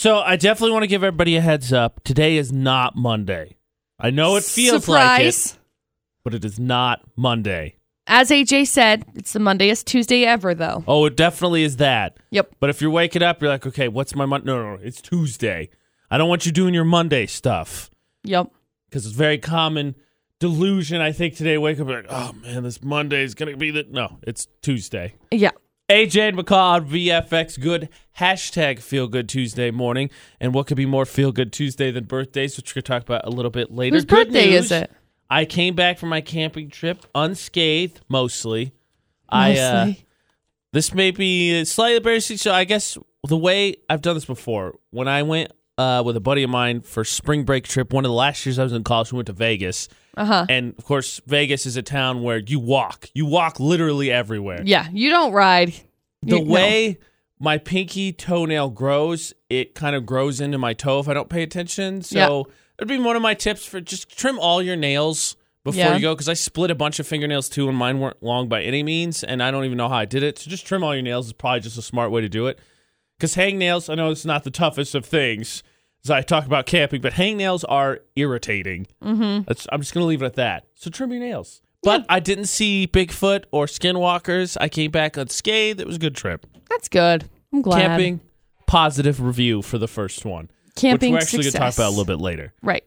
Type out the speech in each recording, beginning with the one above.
So I definitely want to give everybody a heads up. Today is not Monday. I know it feels like it, but it is not Monday. As AJ said, it's the Mondayest Tuesday ever, though. Oh, it definitely is that. Yep. But if you're waking up, you're like, okay, what's my Monday? No, no, no, it's Tuesday. I don't want you doing your Monday stuff Yep. because it's very common delusion. I think today, wake up like, oh man, this Monday is gonna be the no, it's Tuesday. Yeah. AJ and McCall on VFX Good hashtag Feel Good Tuesday morning, and what could be more Feel Good Tuesday than birthdays, which we're gonna talk about a little bit later. Whose Good birthday news, is it? I came back from my camping trip unscathed, mostly. I uh, Mostly. this may be slightly embarrassing. So I guess the way I've done this before, when I went uh, with a buddy of mine for spring break trip, one of the last years I was in college, we went to Vegas, Uh-huh. and of course Vegas is a town where you walk, you walk literally everywhere. Yeah. You don't ride. The You- no. way my pinky toenail grows, it kind of grows into my toe if I don't pay attention. So Yeah. it'd be one of my tips for just trim all your nails before Yeah. you go because I split a bunch of fingernails too, and mine weren't long by any means, and I don't even know how I did it. So just trim all your nails is probably just a smart way to do it. Because hang nails, I know it's not the toughest of things as I talk about camping, but hangnails are irritating. Mm-hmm. That's, I'm just going to leave it at that. So trim your nails. But I didn't see Bigfoot or skinwalkers. I came back unscathed. It was a good trip. That's good. I'm glad. Camping, positive review for the first one. Camping which we're actually going to talk about a little bit later. Right.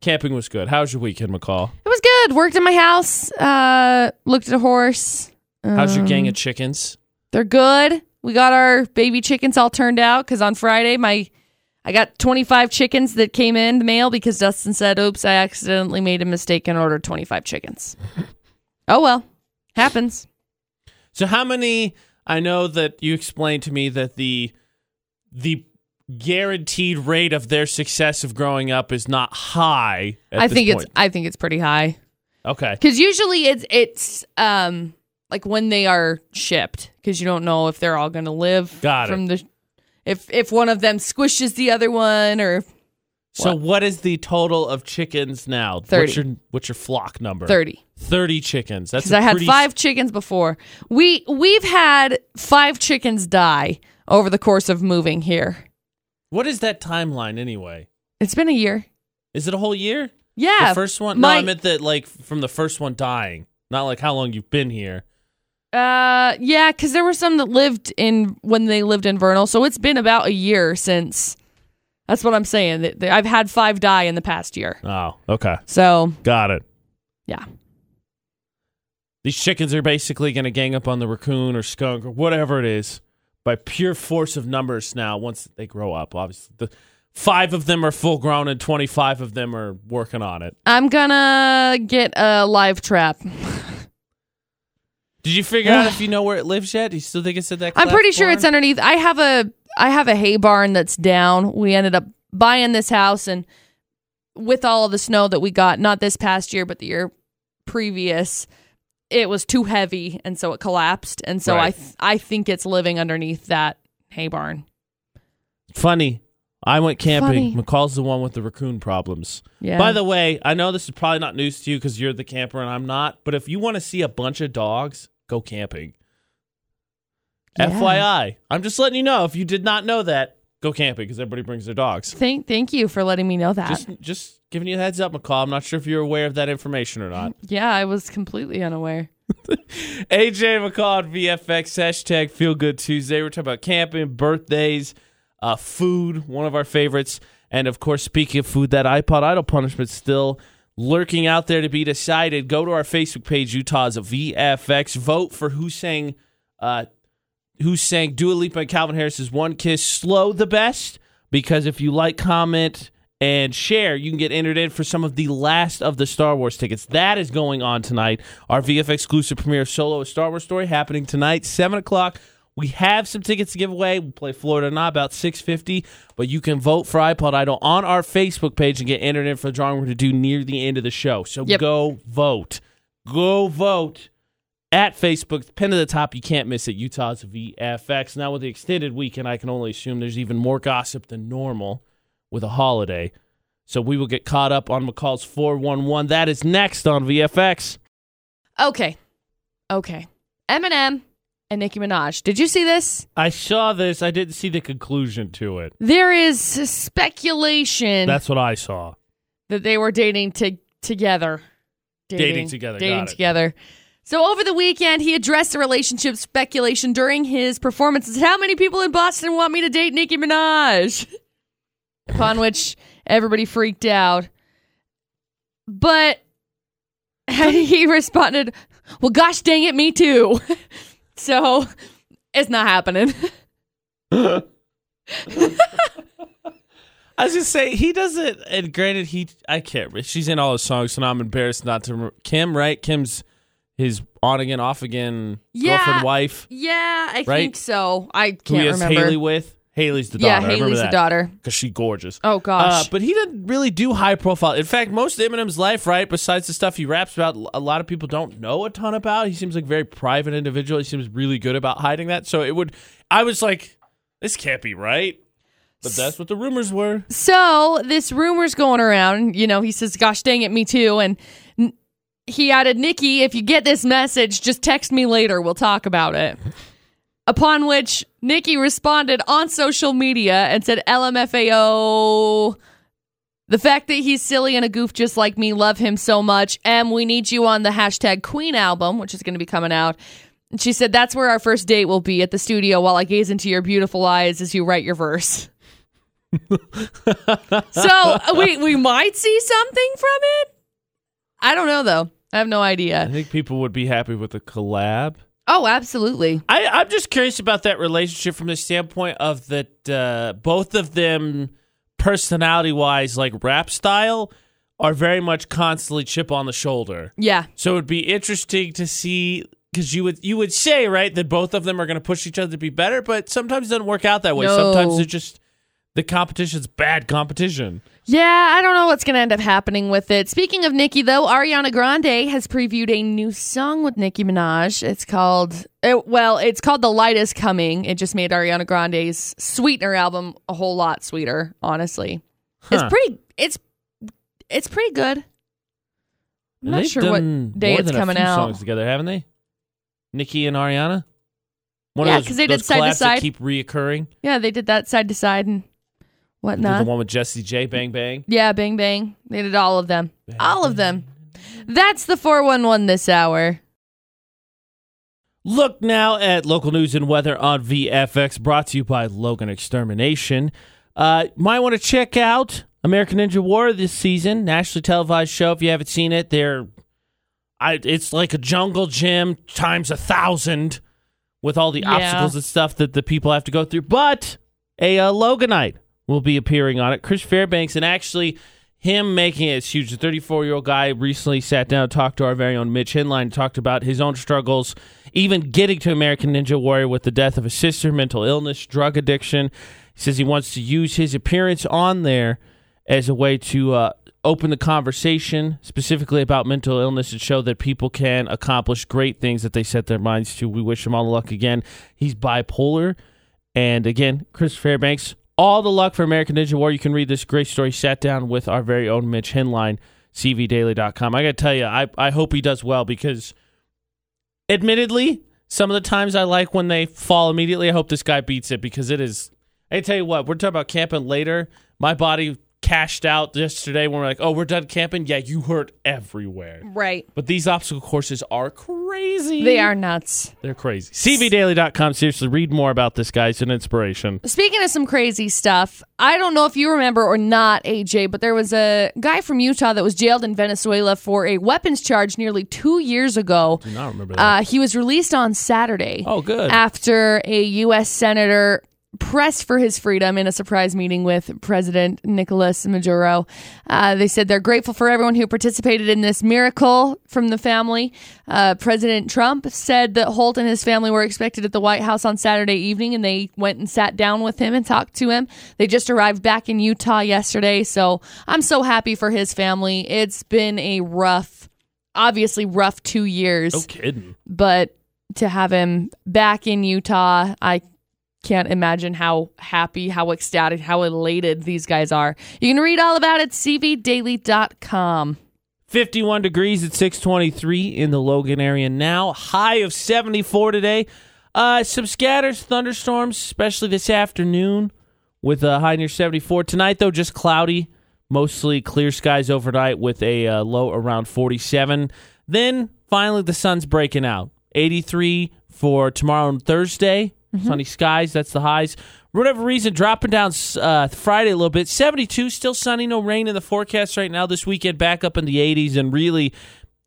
Camping was good. How was your weekend, McCall? It was good. Worked in my house. Uh, looked at a horse. How's your gang Um, of chickens? They're good. We got our baby chickens all turned out because on Friday my I got 25 chickens that came in the mail because Dustin said, "Oops, I accidentally made a mistake and ordered 25 chickens." oh well, happens. So how many? I know that you explained to me that the the guaranteed rate of their success of growing up is not high. at I this think point. it's I think it's pretty high okay. because usually it's it's um like when they are shipped because you don't know if they're all going to live Got it. from the if if one of them squishes the other one or So what is the total of chickens now? What's 30. your what's your flock number? 30. 30 chickens. That's because a I had pretty- five chickens before. We we've had five chickens die over the course of moving here. What is that timeline anyway? It's been a year. Is it a whole year? Yeah, The first one? my- no, I meant that like from the first one dying, not like how long you've been here. Uh, yeah, because there were some that lived in when they lived in Vernal, so it's been about a year since. That's what I'm saying. That- that I've had five die in the past year. Oh, okay. So Got it. yeah, These chickens are basically going to gang up on the raccoon or skunk or whatever it is by pure force of numbers now once they grow up. Obviously, the five of them are full grown and 25 of them are working on it. I'm gonna get a live trap. Did you figure out if you know where it lives yet? Do you still think it's in that I'm pretty sure it's underneath. I have a I have a hay barn that's down. We ended up buying this house and with all of the snow that we got, not this past year, but the year previous, it was too heavy and so it collapsed. And so I th- I think it's living underneath that hay barn. Funny. I went camping. Funny. McCall's the one with the raccoon problems. Yeah. By the way, I know this is probably not news to you because you're the camper and I'm not, but if you want to see a bunch of dogs, go camping. Yeah. FYI. I'm just letting you know. If you did not know that, go camping because everybody brings their dogs. Thank thank you for letting me know that. Just just giving you a heads up, McCall. I'm not sure if you're aware of that information or not. yeah, I was completely unaware. AJ McCall at VFX hashtag Feel Good Tuesday. We're talking about camping, birthdays, uh, food, one of our favorites, and of course, speaking of food, that iPod Idol punishment still lurking out there to be decided. Go to our Facebook page, Utah's VFX. Vote for who sang, uh, who sang Dua Lipa and Calvin Harris's "One Kiss" slow the best. Because if you like, comment, and share, you can get entered in for some of the last of the Star Wars tickets. That is going on tonight. Our VFX exclusive premiere solo Star Wars story happening tonight, seven o'clock. We have some tickets to give away. We play Florida or not about six fifty, but you can vote for iPod Idol on our Facebook page and get entered in for the drawing we're to do near the end of the show. So Yep. go vote, go vote at Facebook. Pin to the top. You can't miss it. Utah's VFX. Now with the extended weekend, I can only assume there's even more gossip than normal with a holiday. So we will get caught up on McCall's 411. That is next on VFX. Okay. Okay. Eminem and Nicki Minaj. Did you see this? I saw this. I didn't see the conclusion to it. There is speculation That's what I saw. that they were dating to- together. Dating together, Dating got it. together. So over the weekend, he addressed the relationship speculation during his performances. How many people in Boston want me to date Nicki Minaj? Upon which everybody freaked out. But he responded, Well, gosh dang it, me too. so it's not happening. I was just say he doesn't. And granted, he I can't. She's in all his songs, so now I'm embarrassed not to. re- Kim, right? Kim's his on again, off again Yeah. girlfriend, wife. Yeah, I Right? think so. I Who can't he has remember. Haley with. Haley's the daughter. yeah, I remember Haley's the daughter. because she's gorgeous. Oh Uh, gosh. but he didn't really do high profile. In fact, most of Eminem's life, right, besides the stuff he raps about, a lot of people don't know a ton about. He seems like a very private individual. He seems really good about hiding that. So it would, I was like, this can't be right. But that's what the rumors were. So this rumor's going around. You know, he says, "Gosh dang it, me too." And he added, "Nicki, if you get this message, just text me later. We'll talk about it." Upon which Nicki responded on social media and said, "LMFAO." The fact that he's silly and a goof just like me, love him so much. And we need you on the hashtag Queen album, which is going to be coming out. And she said, That's where our first date will be at the studio while I gaze into your beautiful eyes as you write your verse. so uh, we we might see something from it. I don't know though. I have no idea. I think people would be happy with a collab. Oh, absolutely. I, I'm just curious about that relationship from the standpoint of that uh, both of them, personality wise, like rap style, are very much constantly chip on the shoulder. Yeah. So it'd be interesting to see because you would you would say right that both of them are going to push each other to be better, but sometimes it doesn't work out that way. No. Sometimes it's just the competition's bad competition. Yeah, I don't know what's going to end up happening with it. Speaking of Nicki, though, Ariana Grande has previewed a new song with Nicki Minaj. It's called, it, well, it's called The Light Is Coming. It just made Ariana Grande's Sweetener album a whole lot sweeter, honestly. It's pretty, it's, it's pretty good. I'm And not sure what day it's coming out. Songs together, haven't they? Nicki and Ariana. One Yeah, because they did side to side. keep reoccurring. Yeah, they did that side to side and whatnot. The one with Jessie J, Bang Bang. Yeah, bang bang. They did all of them. All of them. That's the 411 this hour. Look now at local news and weather on VFX, brought to you by Logan Extermination. Uh, might want to check out American Ninja War this season, nationally televised show. If you haven't seen it, they're, I, it's like a jungle gym times a thousand with all the Yeah. obstacles and stuff that the people have to go through. But a uh, Loganite will be appearing on it. Chris Fairbanks, and actually him making it huge. The 34 year old guy recently sat down and talked to our very own Mitch Hinline, talked about his own struggles, even getting to American Ninja Warrior with the death of his sister, mental illness, drug addiction. He says he wants to use his appearance on there as a way to uh, open the conversation specifically about mental illness and show that people can accomplish great things that they set their minds to. We wish him all the luck again. He's bipolar. And again, Chris Fairbanks, all the luck for American Ninja War. You can read this great story. Sat down with our very own Mitch Henline, CVDaily.com. I got to tell you, I, I hope he does well because, admittedly, some of the times I like when they fall immediately. I hope this guy beats it because it is. I tell you what, we're talking about camping later. My body cashed out yesterday when we're like, oh, we're done camping. Yeah, you hurt everywhere. Right. But these obstacle courses are crazy. They are nuts. They're crazy. CVDaily.com. Seriously, read more about this guy. It's an inspiration. Speaking of some crazy stuff, I don't know if you remember or not, AJ, but there was a guy from Utah that was jailed in Venezuela for a weapons charge nearly two years ago. Do not remember that. Uh, he was released on Saturday. oh, good. after a U.S. senator pressed for his freedom in a surprise meeting with President Nicolas Maduro. Uh, they said they're grateful for everyone who participated in this miracle from the family. Uh, President Trump said that Holt and his family were expected at the White House on Saturday evening, and they went and sat down with him and talked to him. They just arrived back in Utah yesterday, so I'm so happy for his family. It's been a rough, obviously rough two years no kidding. but to have him back in Utah, I can't imagine how happy, how ecstatic, how elated these guys are. You can read all about it at cvdaily.com. 51 degrees at 623 in the Logan area now. High of 74 today. Uh, some scatters, thunderstorms, especially this afternoon with a high near 74. Tonight, though, just cloudy, mostly clear skies overnight with a uh, low around 47. Then finally, the sun's breaking out. 83 for tomorrow and Thursday. Sunny skies, that's the highs. For whatever reason, dropping down uh, Friday a little bit. 72, still sunny, no rain in the forecast right now. This weekend, back up in the 80s, and really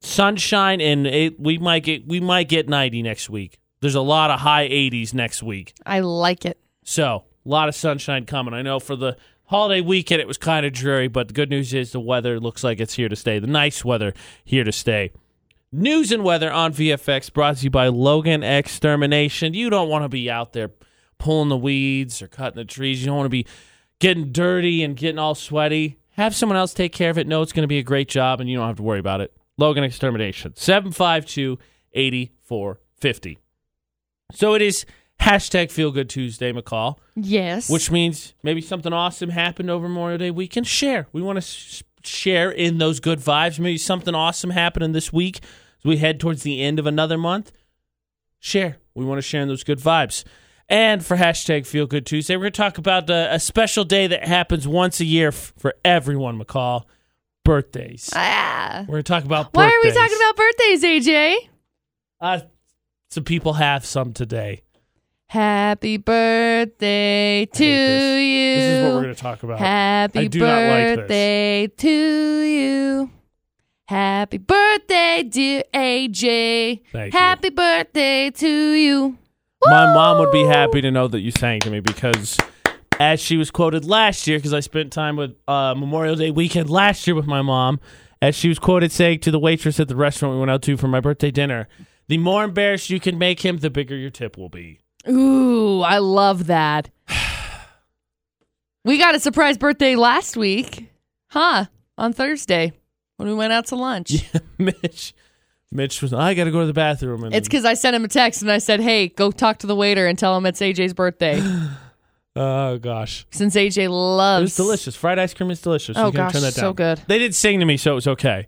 sunshine, and it, we might get we might get 90 next week. There's a lot of high 80s next week. I like it. So, a lot of sunshine coming. I know for the holiday weekend it was kind of dreary, but the good news is the weather looks like it's here to stay. The nice weather here to stay. News and weather on VFX brought to you by Logan Extermination. You don't want to be out there pulling the weeds or cutting the trees. You don't want to be getting dirty and getting all sweaty. Have someone else take care of it. Know it's going to be a great job and you don't have to worry about it. Logan Extermination, 752 8450. So it is hashtag Feel Good Tuesday, McCall Yes. which means maybe something awesome happened over Memorial Day weekend. Share. We want to sh- share in those good vibes. Maybe something awesome happening this week as we head towards the end of another month. Share. We want to share in those good vibes. And for hashtag Feel Good Tuesday, we're going to talk about uh, a special day that happens once a year f- for everyone, McCall. Birthdays. ah. We're going to talk about Why birthdays. are we talking about birthdays, AJ? Uh, some people have some today. Happy birthday to this. you. This is what we're going to talk about. Happy I do not like this. birthday to you. Happy birthday, dear AJ. Thank you. Happy birthday to you. My mom would be happy to know that you sang to me because, as she was quoted last year, because I spent time with uh, Memorial Day weekend last year with my mom, as she was quoted saying to the waitress at the restaurant we went out to for my birthday dinner, the more embarrassed you can make him, the bigger your tip will be. Ooh, I love that. we got a surprise birthday last week, huh? On Thursday when we went out to lunch. Yeah, Mitch, Mitch was, I got to go to the bathroom. And It's because I sent him a text and I said, hey, go talk to the waiter and tell him it's AJ's birthday. oh gosh, Since AJ it loves. was delicious. Fried ice cream is delicious. Oh, you can't gosh, turn that down. so good. They did sing to me, so it was okay.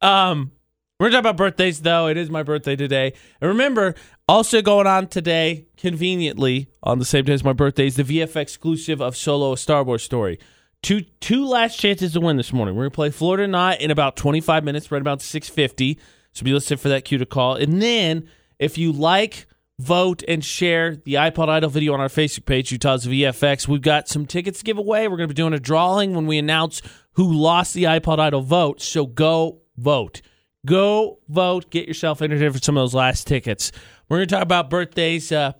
Um, we're gonna talk about birthdays, though. It is my birthday today, and remember, also going on today, conveniently on the same day as my birthday, is the VFXclusive of Solo: A Star Wars Story. Two two last chances to win this morning. We're gonna play Florida Not in about twenty five minutes, right about six fifty. So be listening for that cue to call, and then if you like. Vote and share the iPod Idol video on our Facebook page, Utah's VFX. We've got some tickets to give away. We're to be doing a drawing when we announce who lost the iPod Idol vote. So go vote. Go vote. Get yourself entered for some of those last tickets. We're to talk about birthdays, uh,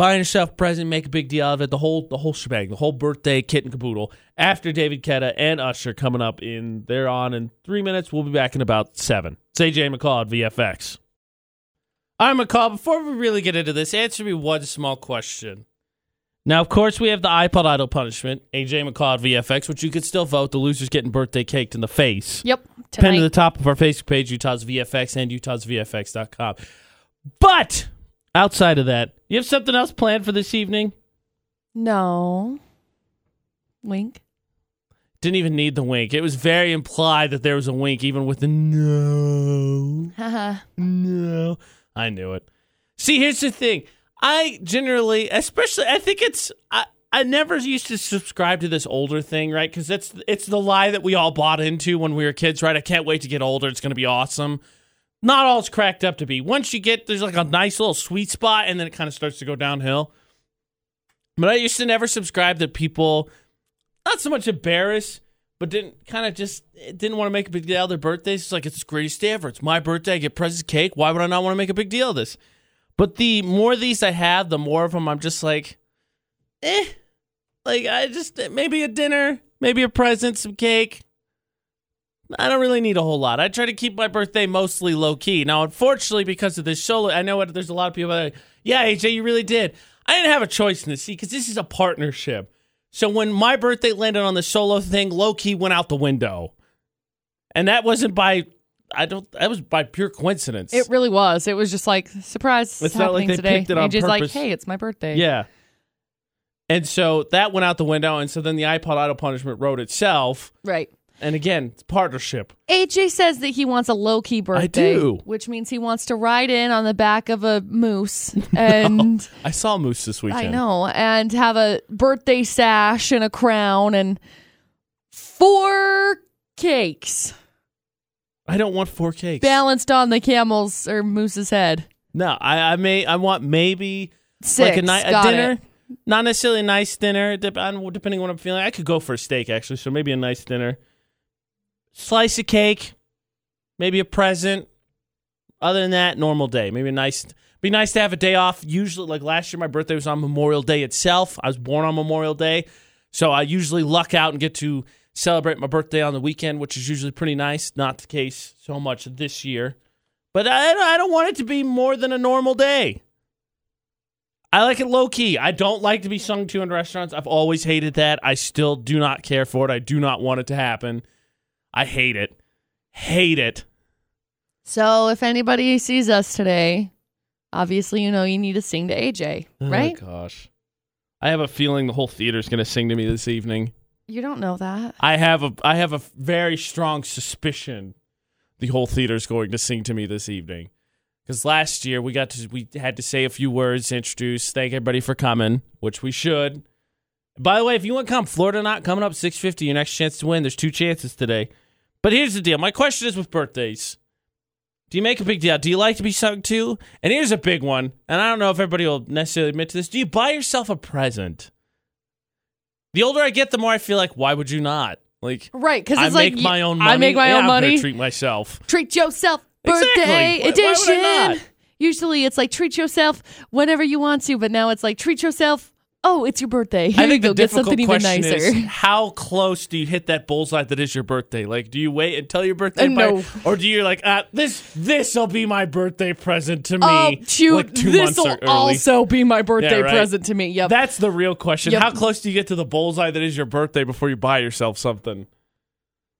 buying yourself a present, make a big deal out of it. The whole the whole shebang, the whole birthday kit and caboodle. After David Guetta and Usher coming up in there on in three minutes. We'll be back in about seven. It's AJ McCall at VFX. Right, McCall, before we really get into this, answer me one small question. Now, of course, we have the iPod Idol punishment, AJ McCall at VFX, which you could still vote. The loser's getting birthday caked in the face. Yep. Pinned to the top of our Facebook page, Utah's VFX and utahsvfx.com. But outside of that, you have something else planned for this evening? no. Wink. Didn't even need the wink. It was very implied that there was a wink, even with the no. Haha. No. I knew it. See, here's the thing. I generally, especially, I think it's. I, I never used to subscribe to this older thing, right? Because it's it's the lie that we all bought into when we were kids, right? I can't wait to get older. It's going to be awesome. Not all it's cracked up to be. Once you get there's like a nice little sweet spot, and then it kind of starts to go downhill. But I used to never subscribe that people, not so much embarrassed, but didn't kind of just didn't want to make a big deal of their birthdays. It's like it's the greatest day ever. It's my birthday. I get presents, cake. Why would I not want to make a big deal of this? But the more of these I have, the more of them I'm just like, eh. Like I just maybe a dinner, maybe a present, some cake. I don't really need a whole lot. I try to keep my birthday mostly low key. Now, unfortunately, because of this solo, I know there's a lot of people that, are, like, yeah, AJ, you really did. I didn't have a choice in this, see, because this is a partnership. So when my birthday landed on the solo thing, low key went out the window, and that wasn't by I don't that was by pure coincidence. It really was. It was just like surprise. It's not like they today. picked it on AJ's like, purpose. hey, it's my birthday. yeah. And so that went out the window, and so then the iPod Idol punishment wrote itself. Right. And again, it's partnership. AJ says that he wants a low key birthday, do. which means he wants to ride in on the back of a moose and I saw a Moose this weekend. I know, and have a birthday sash and a crown and four cakes I don't want four cakes. balanced on the camel's or moose's head. no, I, I may I want maybe Six. like a, ni- a dinner. it. Not necessarily a nice dinner, depending on what I'm feeling. I could go for a steak actually, so maybe a nice dinner. Slice of cake, maybe a present. Other than that, normal day. Maybe a nice. Be nice to have a day off. Usually, like last year, my birthday was on Memorial Day itself. I was born on Memorial Day, so I usually luck out and get to celebrate my birthday on the weekend, which is usually pretty nice. Not the case so much this year, but I, I don't want it to be more than a normal day. I like it low key. I don't like to be sung to in restaurants. I've always hated that. I still do not care for it. I do not want it to happen. I hate it. Hate it. So if anybody sees us today, obviously you know you need to sing to AJ, oh, right? Oh gosh. I have a feeling the whole theater's going to sing to me this evening. You don't know that. I have a I have a very strong suspicion the whole theater's going to sing to me this evening. Cuz last year we got to we had to say a few words, introduce, thank everybody for coming, which we should. By the way, if you want to come, Florida not coming up 650, your next chance to win. There's two chances today. But here's the deal. My question is with birthdays. Do you make a big deal? Do you like to be sung to? And here's a big one. And I don't know if everybody will necessarily admit to this. Do you buy yourself a present? The older I get, the more I feel like, why would you not? Like, Right, because I it's like make you- my own money. I make my Yeah, own I'm money. treat myself. treat yourself Exactly. birthday Why- why would edition. I not? Usually it's like treat yourself whenever you want to, but now it's like treat yourself. Oh, it's your birthday. Here I think you go. the Get difficult something even question nicer. is how close do you hit that bullseye that is your birthday? Like, do you wait until your birthday, Uh, no. or do you like, ah, this this will be my birthday present to me? Oh, shoot. like two this months will early. also be my birthday right. present to me. Yep. That's the real question. Yep. How close do you get to the bullseye that is your birthday before you buy yourself something?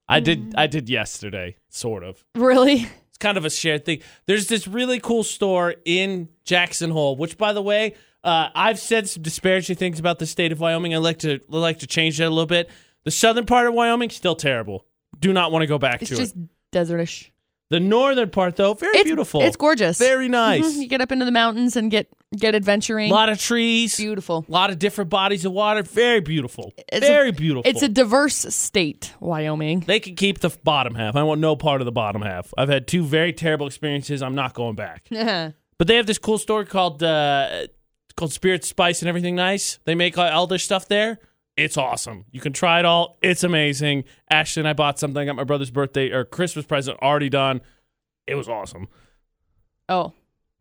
I Mm. did. I did yesterday, sort of. really? It's kind of a shared thing. There's this really cool store in Jackson Hole, which, by the way, uh, I've said some disparaging things about the state of Wyoming. I like to I like to change that a little bit. The southern part of Wyoming still terrible. Do not want to go back to it. It's to just it. desertish. The northern part, though, very It's beautiful. It's gorgeous. Very nice. Mhm. You get up into the mountains and get get adventuring. A lot of trees. Beautiful. A lot of different bodies of water. Very beautiful. It's a- very beautiful. It's a diverse state, Wyoming. They can keep the bottom half. I want no part of the bottom half. I've had two very terrible experiences. I'm not going back. But they have this cool store called uh, called Spirit Spice and everything nice. They make all- their stuff there. It's awesome. You can try it all. It's amazing. Ashley and I bought something. I got my brother's birthday or Christmas present already done. It was awesome. oh,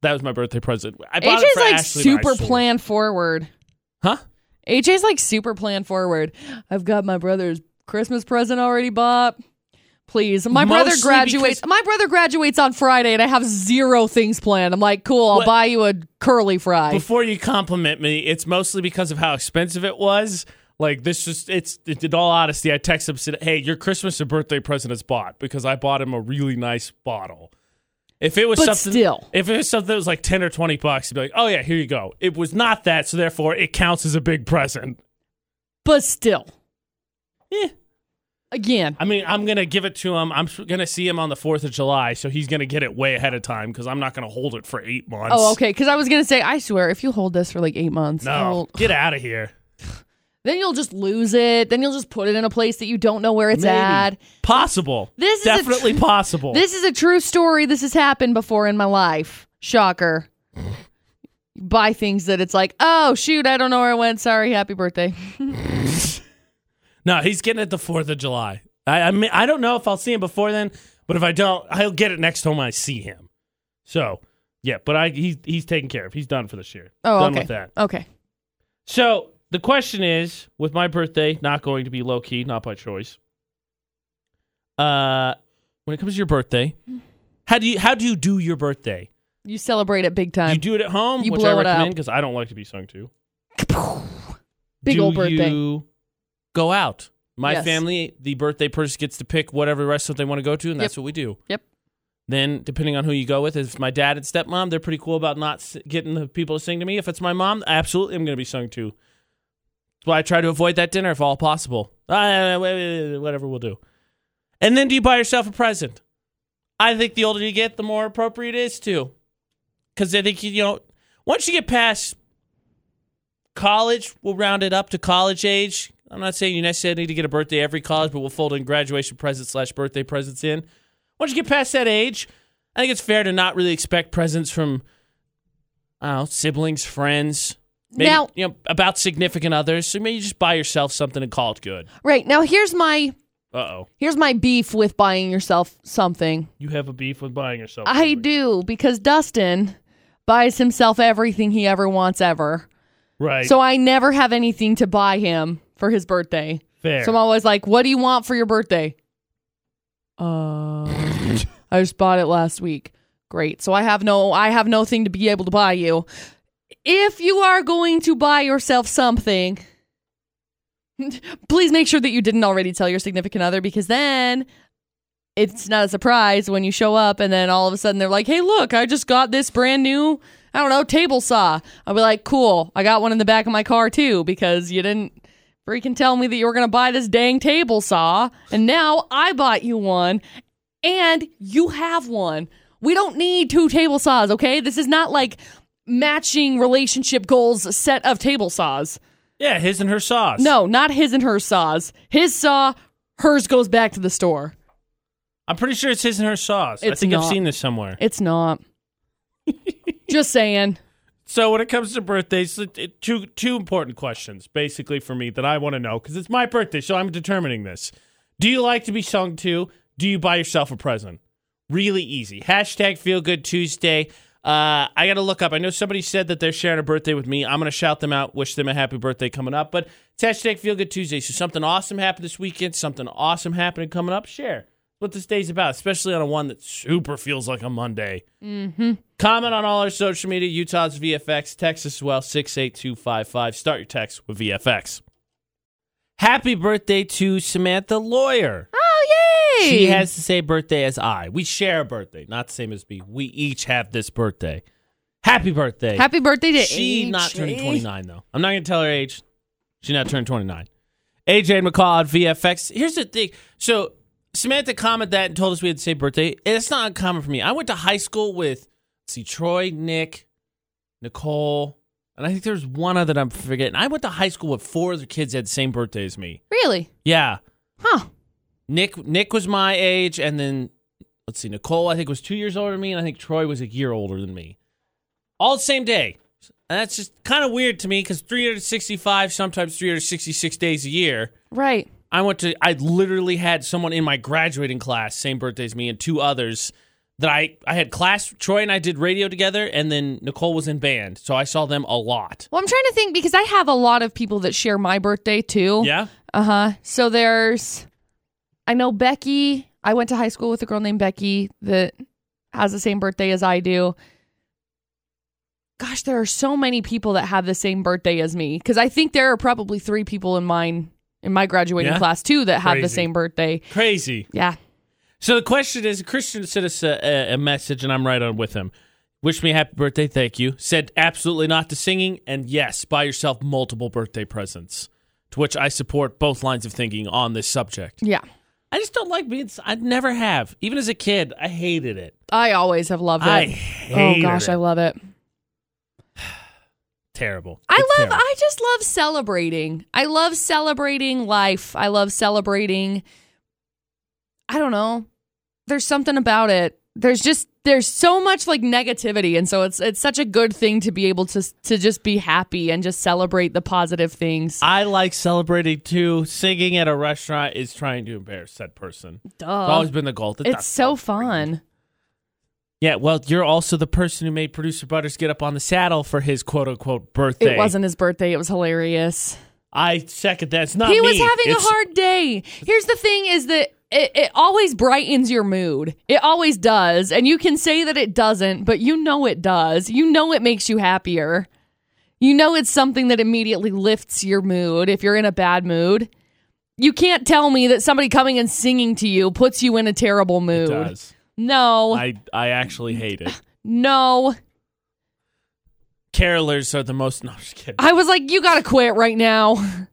That was my birthday present. I bought it AJ's like Ashley super plan forward. Huh? AJ's like super plan forward. I've got my brother's Christmas present already bought. Please, my brother Mostly graduates. because- My brother graduates on Friday, and I have zero things planned. I'm like, cool. I'll What- buy you a curly fry. Before you compliment me, it's mostly because of how expensive it was. Like this just it's it, in all honesty, I texted him said, Hey, your Christmas and birthday present is bought because I bought him a really nice bottle. If it was But something still. if it was something that was like ten or twenty bucks, he'd be like, Oh yeah, here you go. It was not that, so therefore it counts as a big present. but still, Yeah. Again, I mean, I'm gonna give it to him. I'm gonna see him on the Fourth of July, so he's gonna get it way ahead of time because I'm not gonna hold it for eight months. oh okay. Because I was gonna say, I swear, if you hold this for like eight months, No, will- get out of here. then you'll just lose it. Then you'll just put it in a place that you don't know where it's Maybe. at. Possible. This is definitely tr- possible. This is a true story. This has happened before in my life. Shocker. Buy things that it's like, oh shoot, I don't know where I went. Sorry, happy birthday. No, he's getting it the Fourth of July. I I, mean, I don't know if I'll see him before then, but if I don't, I'll get it next time I see him. So yeah, but I he's he's taken care of. He's done for this year. Oh, done okay. with that. Okay. So the question is, with my birthday not going to be low key, not by choice. Uh, when it comes to your birthday, how do you how do you do your birthday? You celebrate it big time. you do it at home, You which I recommend because I don't like to be sung to. Big do old birthday. You go out. My Yes. family, the birthday person gets to pick whatever restaurant they want to go to, and that's what we do. Yep. Then, depending on who you go with, if it's my dad and stepmom, they're pretty cool about not s- getting the people to sing to me. If it's my mom, absolutely, I'm going to be sung to. That's why I try to avoid that dinner if all possible. Uh, whatever we'll do. And then do you buy yourself a present? I think the older you get, the more appropriate it is too. Because I think, you know, once you get past college, we'll round it up to college age. I'm not saying you necessarily need to get a birthday every college, but we'll fold in graduation presents slash birthday presents in. Once you get past that age, I think it's fair to not really expect presents from, I don't know, siblings, friends, maybe, Now- you know, about significant others. So maybe you just buy yourself something and call it good. Right. Now here's my Uh oh. here's my beef with buying yourself something. You have a beef with buying yourself. I do because Dustin buys himself everything he ever wants ever. Right. So I never have anything to buy him for his birthday. fair. So I'm always like, "What do you want for your birthday?" Uh, I just bought it last week. Great. So I have no I have no thing to be able to buy you. If you are going to buy yourself something, please make sure that you didn't already tell your significant other because then it's not a surprise when you show up and then all of a sudden they're like, "Hey, look, I just got this brand new, I don't know, table saw." I'll be like, "Cool. I got one in the back of my car too because you didn't freaking tell me that you were going to buy this dang table saw and now I bought you one and you have one. We don't need two table saws, okay? This is not like matching relationship goals set of table saws. yeah, his and her saws. No, not his and her saws. His saw, hers goes back to the store. I'm pretty sure it's his and her. I It's think I've seen this somewhere. It's not. Just saying. So when it comes to birthdays, two two important questions basically for me that I want to know because it's my birthday, so I'm determining this. Do you like to be sung to? Do you buy yourself a present? Really easy. Hashtag Feel Good Tuesday. Uh, I got to look up. I know somebody said that they're sharing a birthday with me. I'm going to shout them out, wish them a happy birthday coming up. But it's hashtag Feel Good Tuesday. So something awesome happened this weekend, something awesome happening coming up. Share what this day's about, especially on a one that super feels like a Monday. Mm-hmm. Comment on all our social media, Utah's VFX. Text as well, 68255. Start your text with VFX. Happy birthday to Samantha Lawyer. Oh, yay! She has the same birthday as I. We share a birthday, not the same as me. We each have this birthday. Happy birthday. Happy birthday to She AJ. not turning 29, though. I'm not going to tell her age. She not turned 29. AJ McCall at VFX. Here's the thing. So Samantha commented that and told us we had the same birthday. It's not uncommon for me. I went to high school with, let's see, Troy, Nick, Nicole, and I think there's one other that I'm forgetting. I went to high school with four other kids that had the same birthday as me. Really? Yeah. Huh. Nick Nick was my age, and then let's see, Nicole I think was two years older than me, and I think Troy was a year older than me. All the same day. And that's just kind of weird to me because 365, sometimes 366 days a year. Right. I went to, I literally had someone in my graduating class, same birthday as me, and two others that I, I had class. Troy and I did radio together, and then Nicole was in band. So I saw them a lot. Well, I'm trying to think because I have a lot of people that share my birthday too. Yeah? Uh huh. So there's, I know Becky. I went to high school with a girl named Becky that has the same birthday as I do. Gosh, there are so many people that have the same birthday as me because I think there are probably three people in mine in my graduating Yeah? class too that have the Crazy. same birthday. Crazy. Yeah. So the question is, Christian sent us a, a, a message, and I'm right on with him. Wish me a happy birthday, thank you. Said absolutely not to singing, and yes, buy yourself multiple birthday presents. To which I support both lines of thinking on this subject. Yeah. I just don't like being. I never have. Even as a kid, I hated it. I always have loved it. Oh, I oh gosh, it. I love it. Terrible. I It's love terrible. I just love celebrating. I love celebrating life. I love celebrating I don't know. There's something about it. There's just there's so much like negativity and so it's it's such a good thing to be able to to just be happy and just celebrate the positive things. I like celebrating too. Singing at a restaurant is trying to embarrass that person. It's always been the goal. That- It's so fun. Yeah, well, you're also the person who made producer Butters get up on the saddle for his quote unquote birthday. It wasn't his birthday. It was hilarious. I second that. It's not he was having It's- a hard day. Here's the thing is that it, it always brightens your mood. It always does. And you can say that it doesn't, but you know it does. You know it makes you happier. You know it's something that immediately lifts your mood if you're in a bad mood. You can't tell me that somebody coming and singing to you puts you in a terrible It mood. does. No. I I actually hate it. no. Carolers are the most. No, I'm just kidding. I was like, you gotta quit right now.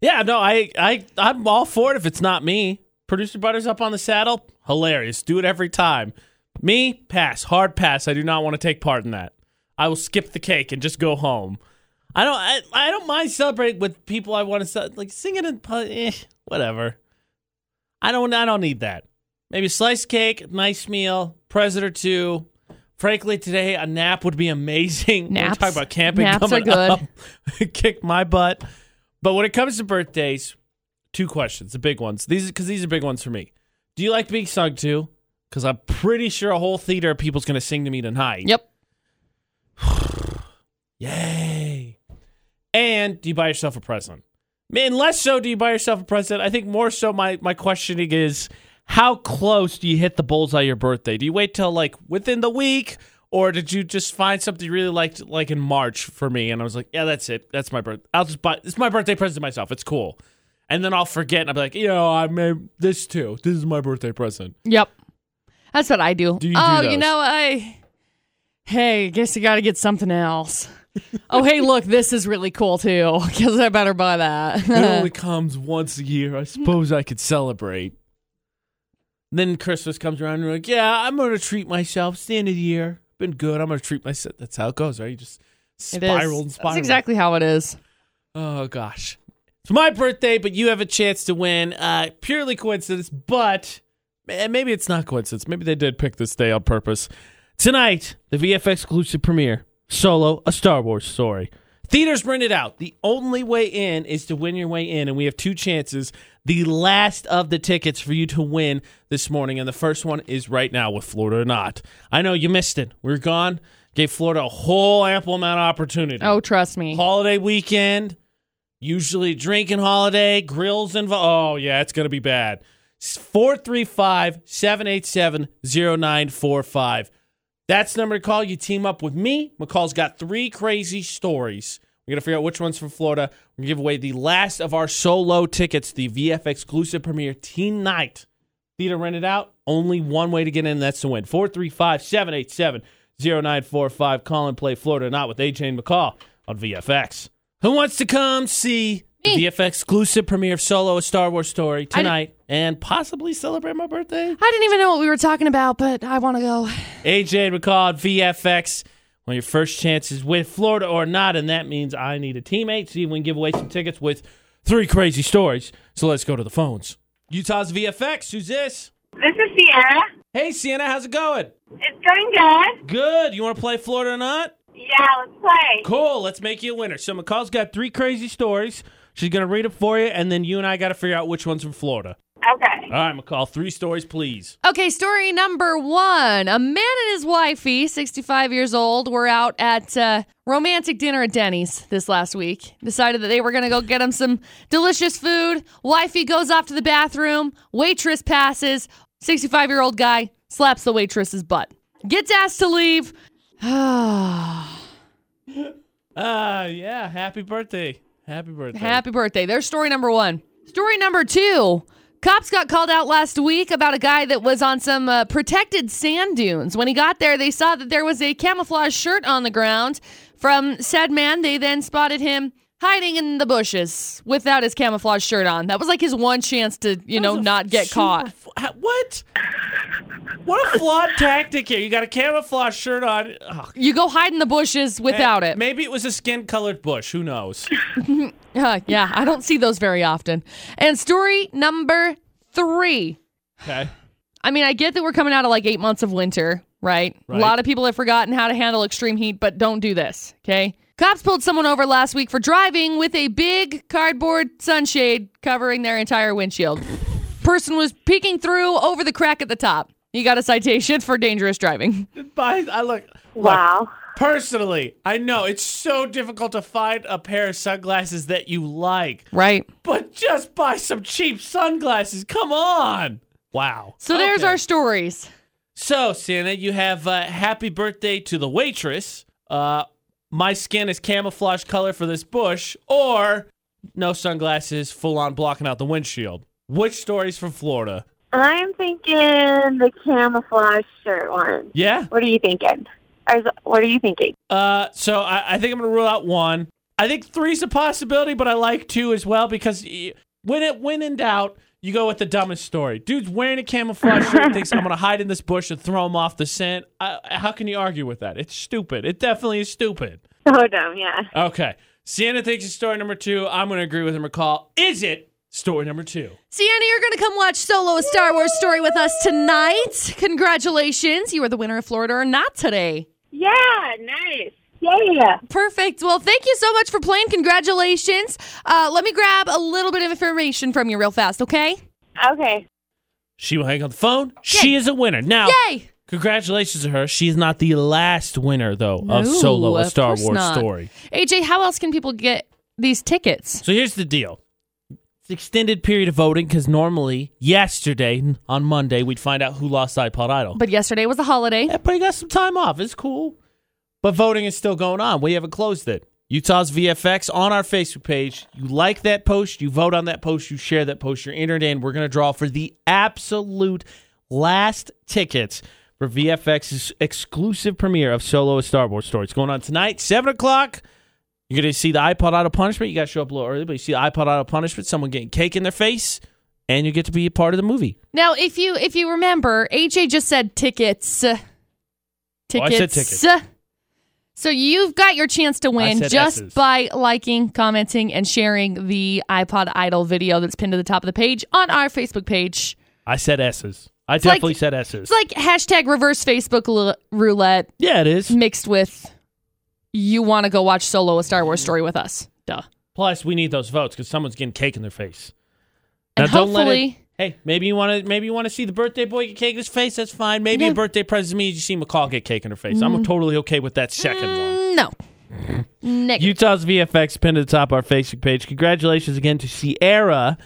Yeah, no, I I I'm all for it if it's not me. Producer Butters up on the saddle, hilarious. Do it every time. Me, pass. Hard pass. I do not want to take part in that. I will skip the cake and just go home. I don't. I, I don't mind celebrating with people I want to like singing and eh, whatever. I don't. I don't need that. Maybe sliced cake, nice meal, present or two. Frankly, today a nap would be amazing. Naps. We're talking about camping Naps are good. up. Kick my butt. But when it comes to birthdays, two questions, the big ones. These because these are big ones for me. Do you like being sung to? Because I'm pretty sure a whole theater of people's going to sing to me tonight. Yep. Yay. And do you buy yourself a present? Man, less so do you buy yourself a present. I think more so my, my questioning is how close do you hit the bullseye your birthday? Do you wait till like within the week? Or did you just find something you really liked like in March for me? And I was like, yeah, that's it. That's my birth. I'll just buy it's my birthday present to myself. It's cool. And then I'll forget and I'll be like, you know, I made this too. This is my birthday present. Yep. That's what I do. Do you oh, do oh, you know, I. Hey, guess you got to get something else. oh, hey, look, this is really cool too. Guess I better buy that. it only comes once a year. I suppose I could celebrate. Then Christmas comes around and you're like, yeah, I'm going to treat myself. It's the end of the year. Been good. I'm going to treat myself. That's how it goes, right? You just spiral and spiral. That's exactly how it is. Oh, gosh. It's my birthday, but you have a chance to win. Uh, purely coincidence, but eh, maybe it's not coincidence. Maybe they did pick this day on purpose. Tonight, the VFX exclusive premiere, Solo, a Star Wars story. Theaters rented out. The only way in is to win your way in, and we have two chances. The last of the tickets for you to win this morning, and the first one is right now with Florida or not. I know you missed it. We are gone. Gave Florida a whole ample amount of opportunity Oh, trust me. holiday weekend, usually drinking holiday, grills involved. Oh, yeah, it's going to be bad. 435 787 0945. That's the number to call. You team up with me. McCall's got three crazy stories. We're going to figure out which one's from Florida. We're going to give away the last of our solo tickets, the VFXclusive premiere tonight. Theater rented out. Only one way to get in. That's to win. 435 787 0945. Call and play Florida Not with AJ and McCall on VFX. Who wants to come see the Me. VFX exclusive premiere of Solo, a Star Wars story tonight and possibly celebrate my birthday? I didn't even know what we were talking about, but I want to go. AJ and McCall at VFX. Of your first chances with Florida or not, and that means I need a teammate. See if we can give away some tickets with three crazy stories. So let's go to the phones. Utah's VFX. Who's this? This is Sienna. Hey, Sienna, how's it going? It's going good. Good. You want to play Florida or not? Yeah, let's play. Cool. Let's make you a winner. So McCall's got three crazy stories. She's gonna read them for you, and then you and I got to figure out which one's from Florida. Okay. All right, McCall. Three stories, please. Okay, story number one. A man and his wifey, 65 years old, were out at uh, romantic dinner at Denny's this last week. Decided that they were going to go get him some delicious food. Wifey goes off to the bathroom. Waitress passes. 65 year old guy slaps the waitress's butt. Gets asked to leave. Ah, yeah. Happy birthday. Happy birthday. Happy birthday. There's story number one. Story number two. Cops got called out last week about a guy that was on some uh, protected sand dunes. When he got there, they saw that there was a camouflage shirt on the ground from said man. They then spotted him hiding in the bushes without his camouflage shirt on. That was like his one chance to, you know, That was a not get caught. What? What a flawed tactic here. You got a camouflage shirt on. Ugh. You go hide in the bushes without it. Maybe it was a skin colored bush. Who knows? Uh, yeah, I don't see those very often. And story number three. Okay. I mean, I get that we're coming out of like eight months of winter, right? Right. A lot of people have forgotten how to handle extreme heat, but don't do this, okay? Cops pulled someone over last week for driving with a big cardboard sunshade covering their entire windshield. Person was peeking through over the crack at the top. You got a citation for dangerous driving. Bye. I look. look, Wow. Personally, I know it's so difficult to find a pair of sunglasses that you like, Right. but just buy some cheap sunglasses. Come on. Wow. So there's Okay. our stories. So, Sienna, you have uh, happy birthday to the waitress. Uh, my skin is camouflage color for this bush, or no sunglasses, full on blocking out the windshield. Which story's from Florida? I'm thinking the camouflage shirt one. Yeah. What are you thinking? What are you thinking? Uh, so I, I think I'm gonna rule out one. I think three's a possibility, but I like two as well because when it when in doubt, You go with the dumbest story. Dude's wearing a camouflage shirt, thinks I'm gonna hide in this bush and throw him off the scent. I, how can you argue with that? It's stupid. It definitely is stupid. So dumb, yeah. Okay. Sienna thinks it's story number two. I'm gonna agree with him. McCall. Is it story number two? Sienna, you're going to come watch Solo a Star Wars story with us tonight. Congratulations. You are the winner of Florida or not today. Yeah, nice. Yeah. Perfect. Well, thank you so much for playing. Congratulations. Uh, let me grab a little bit of information from you real fast, okay? Okay. She will hang on the phone. She is a winner. Now, Yay! congratulations to her. She is not the last winner, though, of Solo, a Star Wars not. story. AJ, how else can people get these tickets? So here's the deal. It's extended period of voting because normally yesterday on Monday we'd find out who lost iPod Idol. But yesterday was a holiday. Everybody got some time off. It's cool. But voting is still going on. We haven't closed it. Utah's VFX on our Facebook page. You like that post, you vote on that post, you share that post, you're entered in. We're going to draw for the absolute last tickets for VFXclusive premiere of Solo a Star Wars story. It's going on tonight, 7 o'clock. You're going to see the iPod Idol punishment. You got to show up a little early, but you see the iPod Idol punishment, someone getting cake in their face, and you get to be a part of the movie. Now, if you if you remember, AJ just said tickets. Uh, Oh, I said Tickets. tickets. So you've got your chance to win just S's. by liking, commenting, and sharing the iPod Idol video that's pinned to the top of the page on our Facebook page. I said S's. I like- definitely said S's. It's like hashtag reverse Facebook roulette yeah, it is. mixed with you want to go watch Solo a Star Wars story with us. Duh. Plus, we need those votes because someone's getting cake in their face. And Now, don't let it- hopefully- Hey, maybe you want to maybe you want to see the birthday boy get cake in his face. That's fine. Maybe a birthday present to me. You see McCall get cake in her face. I'm totally okay with that second one. Mm, No. Nick. Utah's VFX pinned to the top of our Facebook page. Congratulations again to Sierra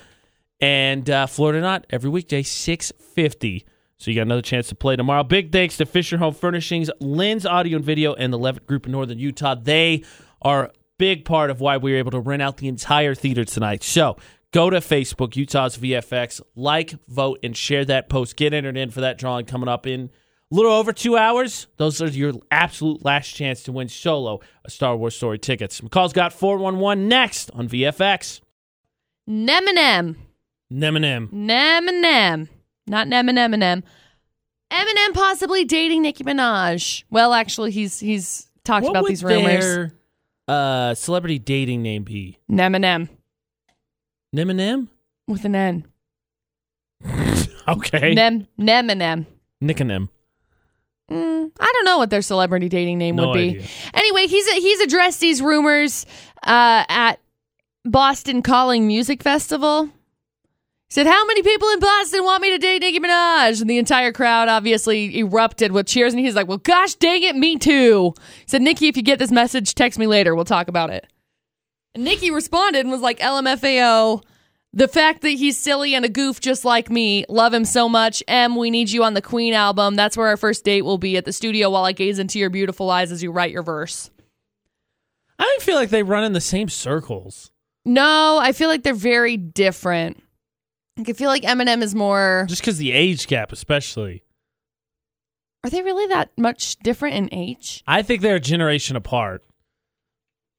and uh, Florida Not every weekday six fifty. So you got another chance to play tomorrow. Big thanks to Fisher Home Furnishings, Lynn's Audio and Video, and the Levitt Group in Northern Utah. They are a big part of why we were able to rent out the entire theater tonight. So go to Facebook, Utah's VFX, like, vote, and share that post. Get entered in for that drawing coming up in a little over two hours. Those are your absolute last chance to win solo a Star Wars story tickets. McCall's got 411 next on VFX. Neminem. Eminem. Neminem. Not Neminem. Eminem possibly dating Nicki Minaj. Well, actually, he's he's talked What about would these rumors. their uh, celebrity dating name be? Neminem Eminem? with an N. Okay. Nem Neminem. Nickenem. Mm, I don't know what their celebrity dating name No would be. idea. Anyway, he's he's addressed these rumors uh, at Boston Calling Music Festival. Said, "How many people in Boston want me to date Nicki Minaj?" And the entire crowd obviously erupted with cheers. And he's like, "Well, gosh dang it, me too." He said, "Nicki, if you get this message, text me later. We'll talk about it." And Nicki responded and was like, "LMFAO." The fact that he's silly and a goof just like me, love him so much. M, we need you on the Queen album. That's where our first date will be at the studio while I gaze into your beautiful eyes as you write your verse. I don't feel like they run in the same circles. No, I feel like they're very different. Like, I feel like Eminem is more. Just because the age gap, especially. Are they really that much different in age? I think they're a generation apart.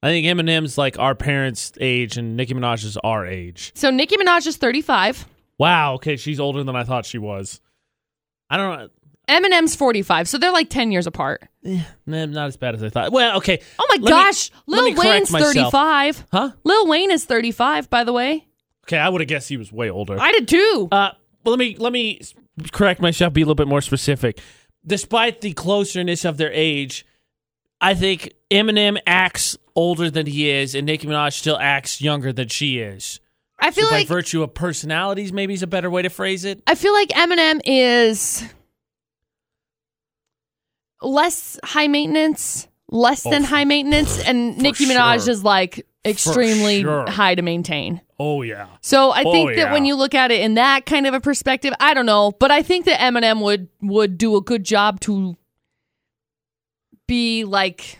I think Eminem's like our parents' age and Nicki Minaj is our age. So Nicki Minaj is 35. Wow, okay, she's older than I thought she was. I don't know. Eminem's 45. So they're like 10 years apart. Eh, nah, not as bad as I thought. Well, okay. Oh my Let gosh. let Lil Wayne's 35. Huh? Lil Wayne is 35, by the way. Okay, I would have guessed he was way older. I did too. Uh, well, let me let me correct myself. Be a little bit more specific. Despite the closeness of their age, I think Eminem acts older than he is, and Nicki Minaj still acts younger than she is. I feel So by like virtue of personalities, maybe is a better way to phrase it. I feel like Eminem is less high maintenance, less Oh, than high maintenance, and Nicki Minaj sure. is like extremely sure. high to maintain. Oh yeah, So I Oh, think that when you look at it in that kind of a perspective, I don't know, but I think that Eminem would would do a good job to be like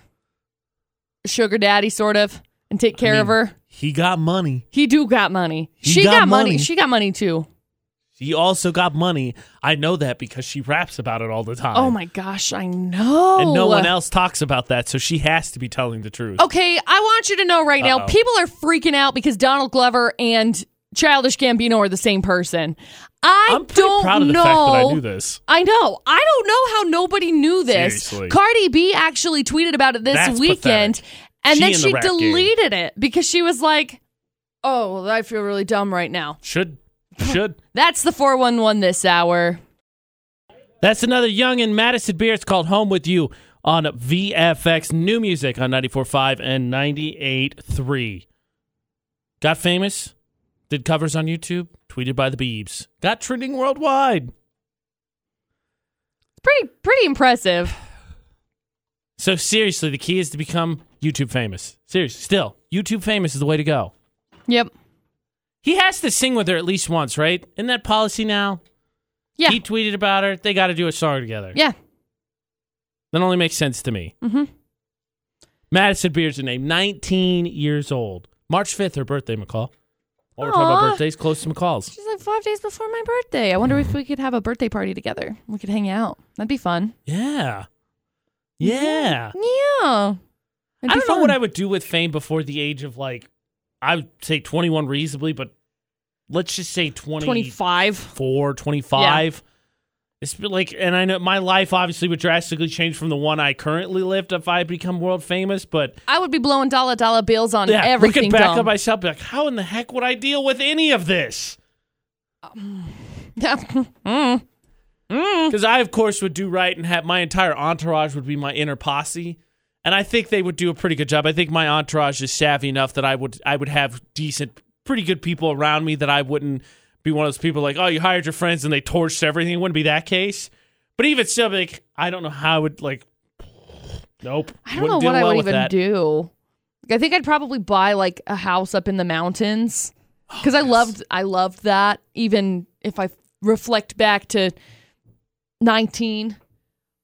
sugar daddy sort of and take care of mean, her. he got money. He do got money. He she got got, money. money. She got money too. He also got money. I know that because she raps about it all the time. Oh my gosh, I know. And no one else talks about that, so she has to be telling the truth. Okay, I want you to know right now, Uh-oh. people are freaking out because Donald Glover and Childish Gambino are the same person. I I'm don't proud of the know. fact that I knew this. I know. I don't know how nobody knew this. Seriously. Cardi B actually tweeted about it this That's weekend, pathetic. and She then in the she game. deleted it because she was like, "Oh, I feel really dumb right now." Should should. That's the four one one this hour. That's another young and Madison Beer. It's called Home with You on VFX New Music on 94.5 and 98.3. Got famous, did covers on YouTube, tweeted by the Beebs. Got trending worldwide. Pretty pretty impressive. So seriously, the key is to become YouTube famous. Seriously, still, YouTube famous is the way to go. Yep. He has to sing with her at least once, right? Isn't that policy now? Yeah. He tweeted about her. They got to do a song together. Yeah. That only makes sense to me. Mm-hmm. Madison Beer's her name, 19 years old. March 5th, her birthday, McCall. While we're talking about birthdays, close to McCall's. She's like five days before my birthday. I wonder if we could have a birthday party together. We could hang out. That'd be fun. Yeah. Yeah. Yeah. I don't know what I would do with fame before the age of like, I would say 21 reasonably, but let's just say 20, 25. 24, 25. It's been like, and I know my life obviously would drastically change from the one I currently lived if I become world famous, but I would be blowing dollar dollar bills on yeah, everything. looking back dumb. on myself, like, how in the heck would I deal with any of this? Yeah. Mm. Mm. Because I, of course, would do right and have my entire entourage would be my inner posse, and I think they would do a pretty good job. I think my entourage is savvy enough that I would I would have decent, pretty good people around me that I wouldn't be one of those people like, oh, you hired your friends and they torched everything. It wouldn't be that case. But even still, like, I don't know how I would like. Nope. I don't Wouldn't know what deal I would even that. do. I think I'd probably buy like a house up in the mountains oh, because I Oh, yes. loved I loved that. Even if I reflect back to nineteen,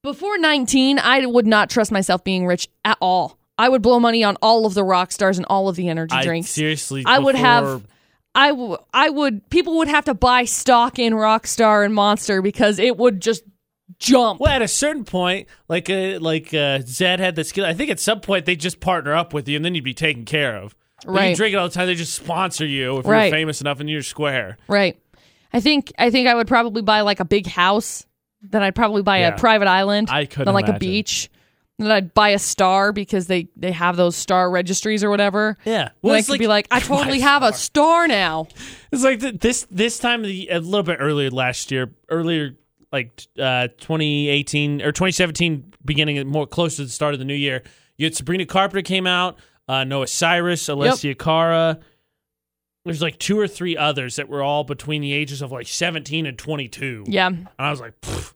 before nineteen, I would not trust myself being rich at all. I would blow money on all of the rock stars and all of the energy I drinks. seriously, I would have- I, w- I would people would have to buy stock in Rockstar and Monster because it would just jump. Well, at a certain point, like uh, like uh, Zed had the skill. I think at some point they just partner up with you, and then you'd be taken care of. Like, You Right. drink it all the time. They just sponsor you if Right. you're famous enough and you're square. Right. I think I think I would probably buy like a big house. Then I'd probably buy Yeah. a private island. I couldn't Then like a imagine. beach. Then I'd buy a star because they they have those star registries or whatever. Yeah. Well, I could be like, I totally have a star now. It's like th- this this time of the a little bit earlier last year, earlier like uh 2018 or 2017 beginning more close to the start of the new year. You had Sabrina Carpenter came out, uh Noah Cyrus, Alessia Cara. There's like two or three others that were all between the ages of like 17 and 22. Yeah. And I was like, Pfft.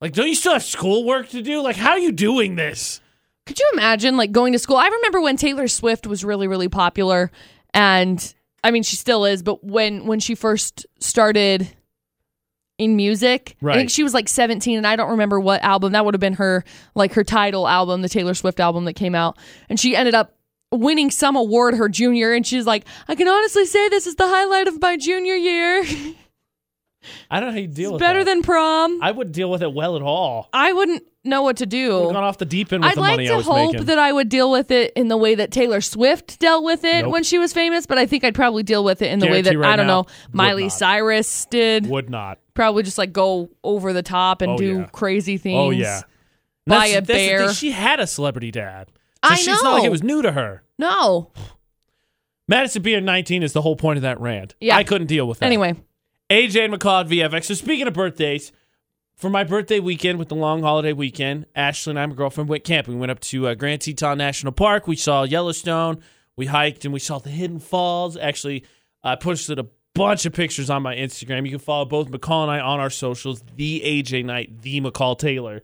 Like, don't you still have schoolwork to do? Like, how are you doing this? Could you imagine like going to school? I remember when Taylor Swift was really really popular and I mean she still is, but when when she first started in music, I Right. think she was like 17 and I don't remember what album. That would have been her like her title album, the Taylor Swift album that came out. And she ended up winning some award her junior and she's like, "I can honestly say this is the highlight of my junior year. I don't know how you deal it's with better that. than prom." I wouldn't deal with it well at all. I wouldn't know what to I've do. gone off the deep end with I'd the like money I to was hope making. that I would deal with it in the way that Taylor Swift dealt with it Nope. when she was famous, but I think I'd probably deal with it in the way Guarantee that right I don't now, know would Miley not. Cyrus did. Would not. Probably just like go over the top and Oh, do yeah. crazy oh, things. Oh yeah. Buy a the thing. bear. She had a celebrity dad. So I she's not like know. it was new to her. No. Madison being 19 is the whole point of that rant. Yeah. I couldn't deal with that. Anyway, AJ and McCall at VFX. So speaking of birthdays, for my birthday weekend with the long holiday weekend, Ashley and I, my girlfriend, went camping. We went up to uh, Grand Teton National Park. We saw Yellowstone. We hiked and we saw the Hidden Falls. Actually, I posted a bunch of pictures on my Instagram. You can follow both McCall and I on our socials. The AJ Knight, the McCall Taylor.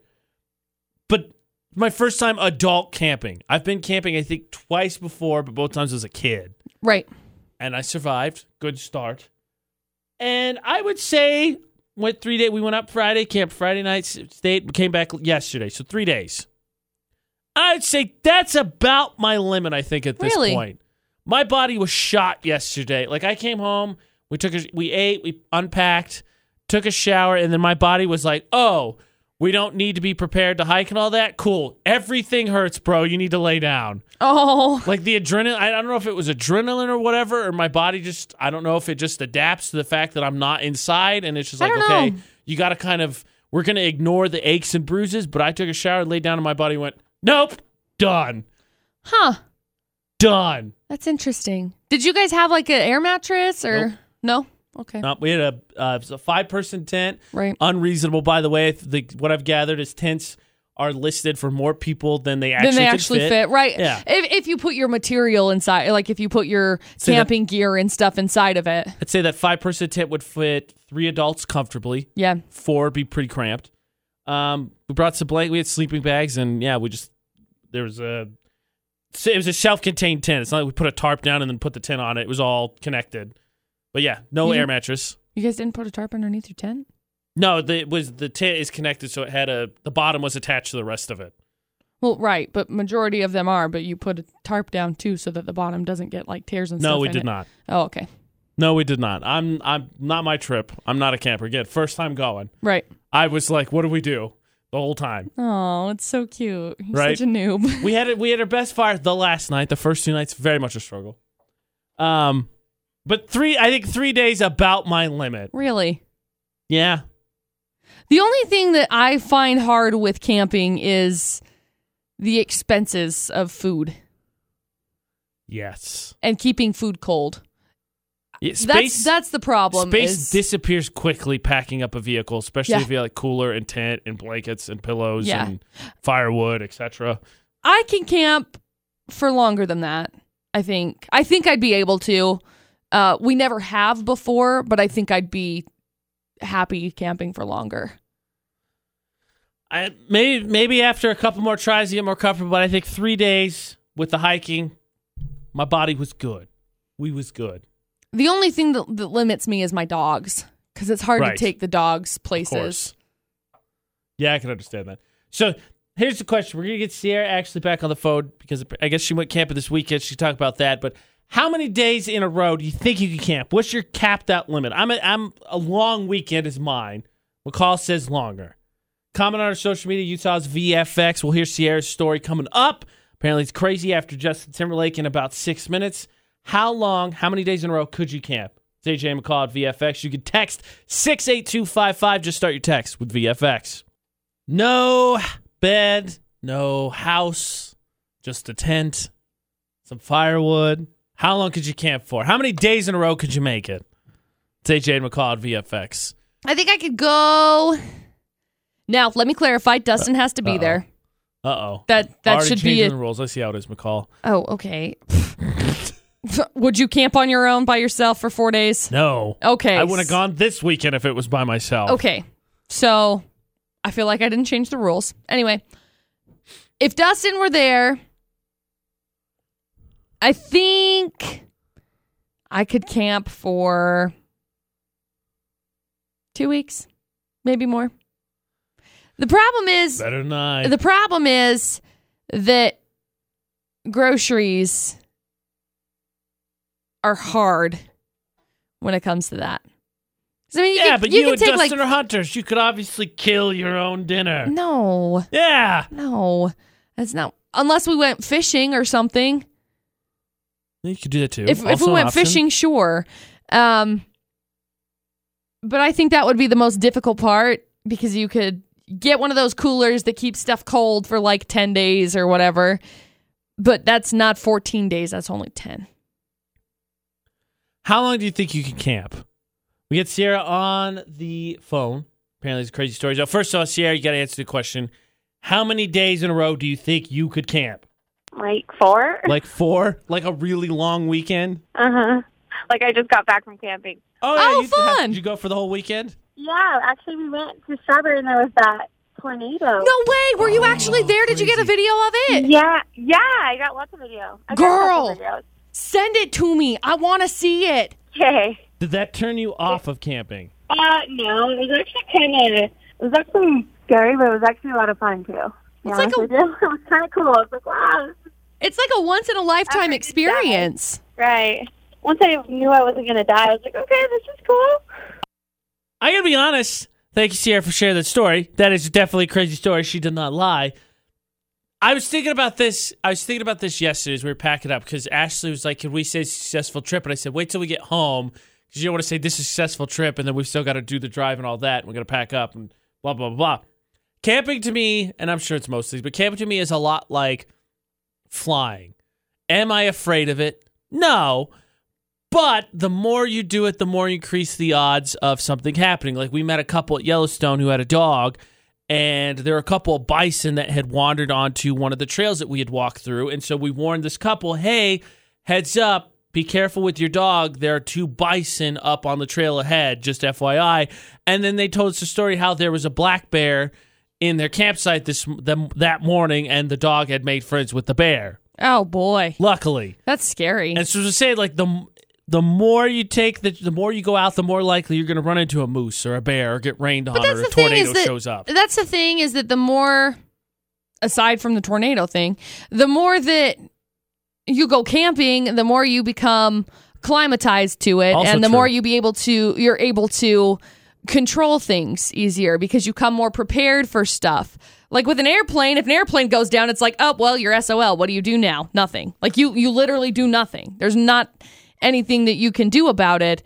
But my first time adult camping. I've been camping, I think, twice before, but both times as a kid right. and I survived. Good start. And I would say went three days. We went up Friday, camp Friday night, stayed, came back yesterday. So three days. I'd say that's about my limit. I think at this Really? point, my body was shot yesterday. Like I came home, we took a, we ate, we unpacked, took a shower, and then my body was like, "Oh, We don't need to be prepared to hike and all that. Cool. Everything hurts, bro. You need to lay down. Oh, Like the adrenaline, I don't know if it was adrenaline or whatever, or my body just, I don't know if it just adapts to the fact that I'm not inside. And it's just I like, okay, know. you got to kind of, we're going to ignore the aches and bruises. But I took a shower, laid down, and my body went, nope, done, huh. done. That's interesting. Did you guys have like an air mattress or Nope. no? Okay. Nope, we had a, uh, a five person tent. Right. Unreasonable, by the way. The, what I've gathered is tents are listed for more people than they actually, then they actually fit. right? Yeah. If if you put your material inside, like if you put your that- camping gear and stuff inside of it, I'd say that five person tent would fit three adults comfortably. yeah. four would be pretty cramped. Um, we brought some blanket. We had sleeping bags, and yeah, we just there was a it was a self-contained tent. It's not like we put a tarp down and then put the tent on it. It was all connected. But yeah, no You- air mattress. You guys didn't put a tarp underneath your tent? No, the, it was the tent is connected, so it had a the bottom was attached to the rest of it. Well, right, but majority of them are. But you put a tarp down too, so that the bottom doesn't get like tears and stuff. No, we in did it. not. Oh, okay, No, we did not. I'm I'm not my trip. I'm not a camper. Again, first time going. right. I was like, what do we do the whole time? Oh, it's so cute. You're Right. such a noob. we had it. We had our best fire the last night. The first two nights, very much a struggle. Um, but three. I think three days about my limit. really. Yeah. The only thing that I find hard with camping is the expenses of food Yes. and keeping food cold. Yeah, that's that's the problem. space is- disappears quickly packing up a vehicle, especially Yeah. if you have like cooler and tent and blankets and pillows Yeah. and firewood, etc. I can camp for longer than that. I think. I think I'd be able to. Uh, we never have before, but I think I'd be happy camping for longer. I maybe maybe after a couple more tries to get more comfortable, but I think three days with the hiking, my body was good. We was good. The only thing that, that limits me is my dogs because it's hard Right. to take the dogs places. Yeah, I can understand that. So here's the question: We're gonna get Sierra actually back on the phone because I guess she went camping this weekend. She talked about that, but how many days in a row do you think you can camp? What's your capped out limit? I'm a, I'm a long weekend is mine. McCall says longer. Comment on our social media, Utah's VFX. We'll hear Sierra's story coming up. Apparently, it's crazy after Justin Timberlake in about six minutes. How long, how many days in a row could you camp? It's AJ McCall at VFX. You can text 68255. Just start your text with VFX. No bed, no house, just a tent, some firewood. How long could you camp for? How many days in a row could you make it? It's AJ McCall at VFX. I think I could go. Now, let me clarify. Dustin has to be Uh-oh. there. Uh oh. That that Already should be it. the rules. Let's see how it is, McCall. Oh, okay. Would you camp on your own by yourself for four days? No. Okay. I would have gone this weekend if it was by myself. Okay. So I feel like I didn't change the rules. Anyway, if Dustin were there, I think I could camp for two weeks, maybe more. The problem is Better than I. the problem is that groceries are hard when it comes to that. I mean, you yeah, can, but you, you, and Dustin like are hunters. You could obviously kill your own dinner. no, Yeah. no, that's not unless we went fishing or something. You could do that too. If if we went fishing, sure. Um, but I think that would be the most difficult part because you could get one of those coolers that keeps stuff cold for like ten days or whatever. But that's not fourteen days. That's only ten. How long do you think you can camp? We get Sierra on the phone. Apparently, it's crazy stories. Now, first of all, Sierra, you got to answer the question: How many days in a row do you think you could camp? Like four? Like four? Like a really long weekend? Uh huh. Like I just got back from camping. Oh, yeah, you, fun. Did you go for the whole weekend? Yeah, actually we went to Strawberry and there was that tornado. No way! Were you actually there? Did you get a video of it? Yeah, yeah, I got lots of video. I Girl. couple. Send it to me. I want to see it. Okay. Did that turn you off of camping? Uh, no, it was actually kind of, it was actually scary, but it was actually a lot of fun too. to be It's like a- It was kind of cool. I was like, wow, this is It's like a once in a lifetime After you experience. right. Once I knew I wasn't gonna die, I was like, okay, this is cool. I gotta be honest. Thank you, Sierra, for sharing that story. That is definitely a crazy story. She did not lie. I was thinking about this. I was thinking about this yesterday as we were packing up because Ashley was like, "Can we say successful trip?" And I said, "Wait till we get home because you don't want to say this is a successful trip, and then we've still got to do the drive and all that. And we're gonna pack up and blah blah blah." blah. Camping to me, and I'm sure it's most things, but camping to me is a lot like flying. Am I afraid of it? No. But the more you do it, the more you increase the odds of something happening. Like we met a couple at Yellowstone who had a dog, and there were a couple of bison that had wandered onto one of the trails that we had walked through. And so we warned this couple, hey, heads up, be careful with your dog. There are two bison up on the trail ahead, just FYI. And then they told us a story how there was a black bear in their campsite this them, that morning, and the dog had made friends with the bear. Oh boy, Luckily, that's scary. and so to say, like the the more you take, the the more you go out, the more likely you're going to run into a moose or a bear or get rained on But or that's a the thing tornado is that shows up. that's the thing is that the more, aside from the tornado thing, the more that you go camping, the more you become climatized to it, Also and the true. more you be able to you're able to control things easier because you come more prepared for stuff. Like with an airplane, if an airplane goes down, it's like, oh well, you're SOL. What do you do now? Nothing. Like you you literally do nothing. There's not anything that you can do about it.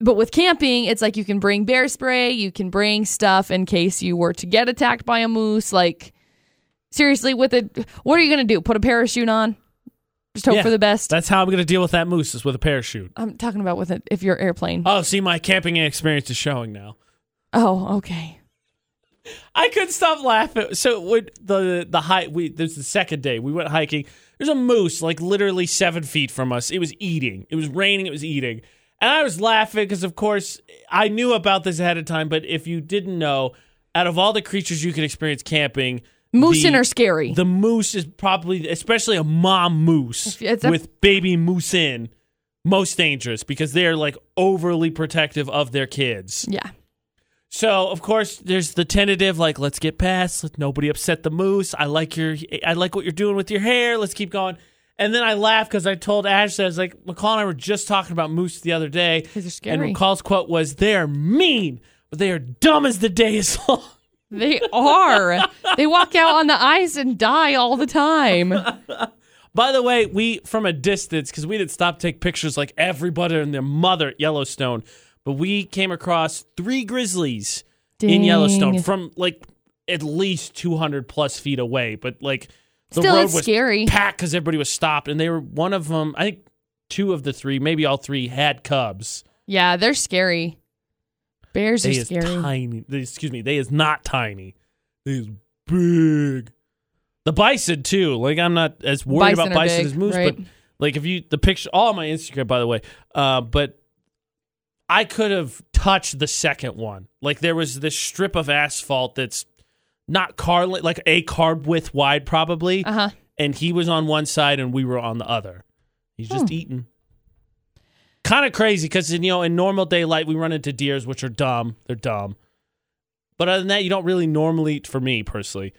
But with camping, it's like you can bring bear spray, you can bring stuff in case you were to get attacked by a moose. Like seriously, with it, what are you gonna do? Put a parachute on? Just hope Yeah, for the best. That's how I'm going to deal with that moose is with a parachute. I'm talking about with it if you're airplane. Oh, see, my camping experience is showing now. oh, okay. I couldn't stop laughing. So when the the hike, we there's the second day we went hiking. There's a moose like literally seven feet from us. It was eating. It was raining. It was eating, and I was laughing because of course I knew about this ahead of time. But if you didn't know, out of all the creatures you can experience camping, Moose in the- are scary. The moose is probably, especially a mom moose a- with baby moose in, most dangerous because they're like overly protective of their kids. yeah. So of course there's the tentative, like let's get past, let nobody upset the moose. I like your, I like what you're doing with your hair. Let's keep going. And then I laugh because I told Ashley, I was like, McCall and I were just talking about moose the other day, Because they're and. McCall's quote was, "They're mean, but they are dumb as the day is long." They are. they walk out on the ice and die all the time. By the way, we from a distance because we didn't stop to take pictures like everybody and their mother at Yellowstone, but we came across three grizzlies in Yellowstone from like at least 200 plus feet away. But like the Still, road was scary. packed because everybody was stopped, and they were one of them. I think two of the three, maybe all three, had cubs. Yeah, they're scary. Bears They are is scary. tiny. They, excuse me. They is not tiny. They is big. The bison too. Like I'm not as worried Bison about are bison big, as moose, right. but like if you the picture all on my Instagram by the way. Uh, but I could have touched the second one. Like there was this strip of asphalt that's not car like a car width wide probably, Uh huh. and he was on one side and we were on the other. He's just Hmm. eating. Kind of crazy because you know in normal daylight we run into deers which are dumb. They're dumb. But other than that, you don't really normally, for me personally,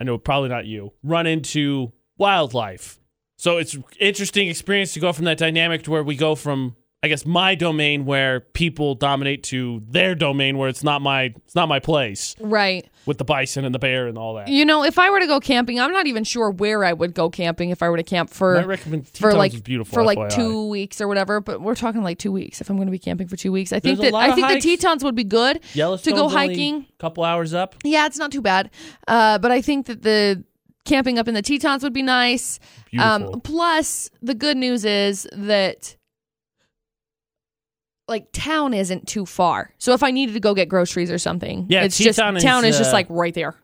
I know probably not you, run into wildlife. So it's interesting experience to go from that dynamic to where we go from, I guess, my domain where people dominate to their domain where it's not my it's not my place Right. with the bison and the bear and all that. You know, if I were to go camping, I'm not even sure where I would go camping if I were to camp I for recommend for like beautiful for like FYI. two weeks or whatever. But we're talking like two weeks. If I'm going to be camping for two weeks, I think There's that I think hikes. the Tetons would be good. To go hiking. a couple hours up. Yeah, it's not too bad. Uh, but I think that the camping up in the Tetons would be nice. Beautiful. Um, plus, the good news is that like town isn't too far. So if I needed to go get groceries or something, Yeah, it's just Teton is, town is just uh, like right there.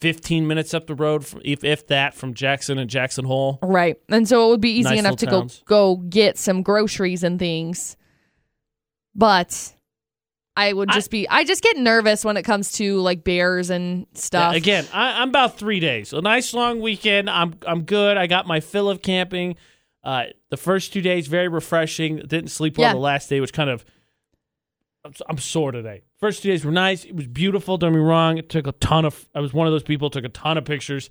15 minutes up the road, from, if, if that, from Jackson and Jackson Hole. Right. And so it would be easy Nice enough to little go go get some groceries and things. But I would I- just be I just get nervous when it comes to like bears and stuff. Yeah, again, I, I'm about three days. A nice long weekend. I'm I'm good. I got my fill of camping. Uh, the first two days very refreshing. Didn't sleep well Yeah. the last day, which kind of I'm, I'm sore today. First two days were nice. It was beautiful. Don't me wrong. It took a ton of. I was one of those people took a ton of pictures.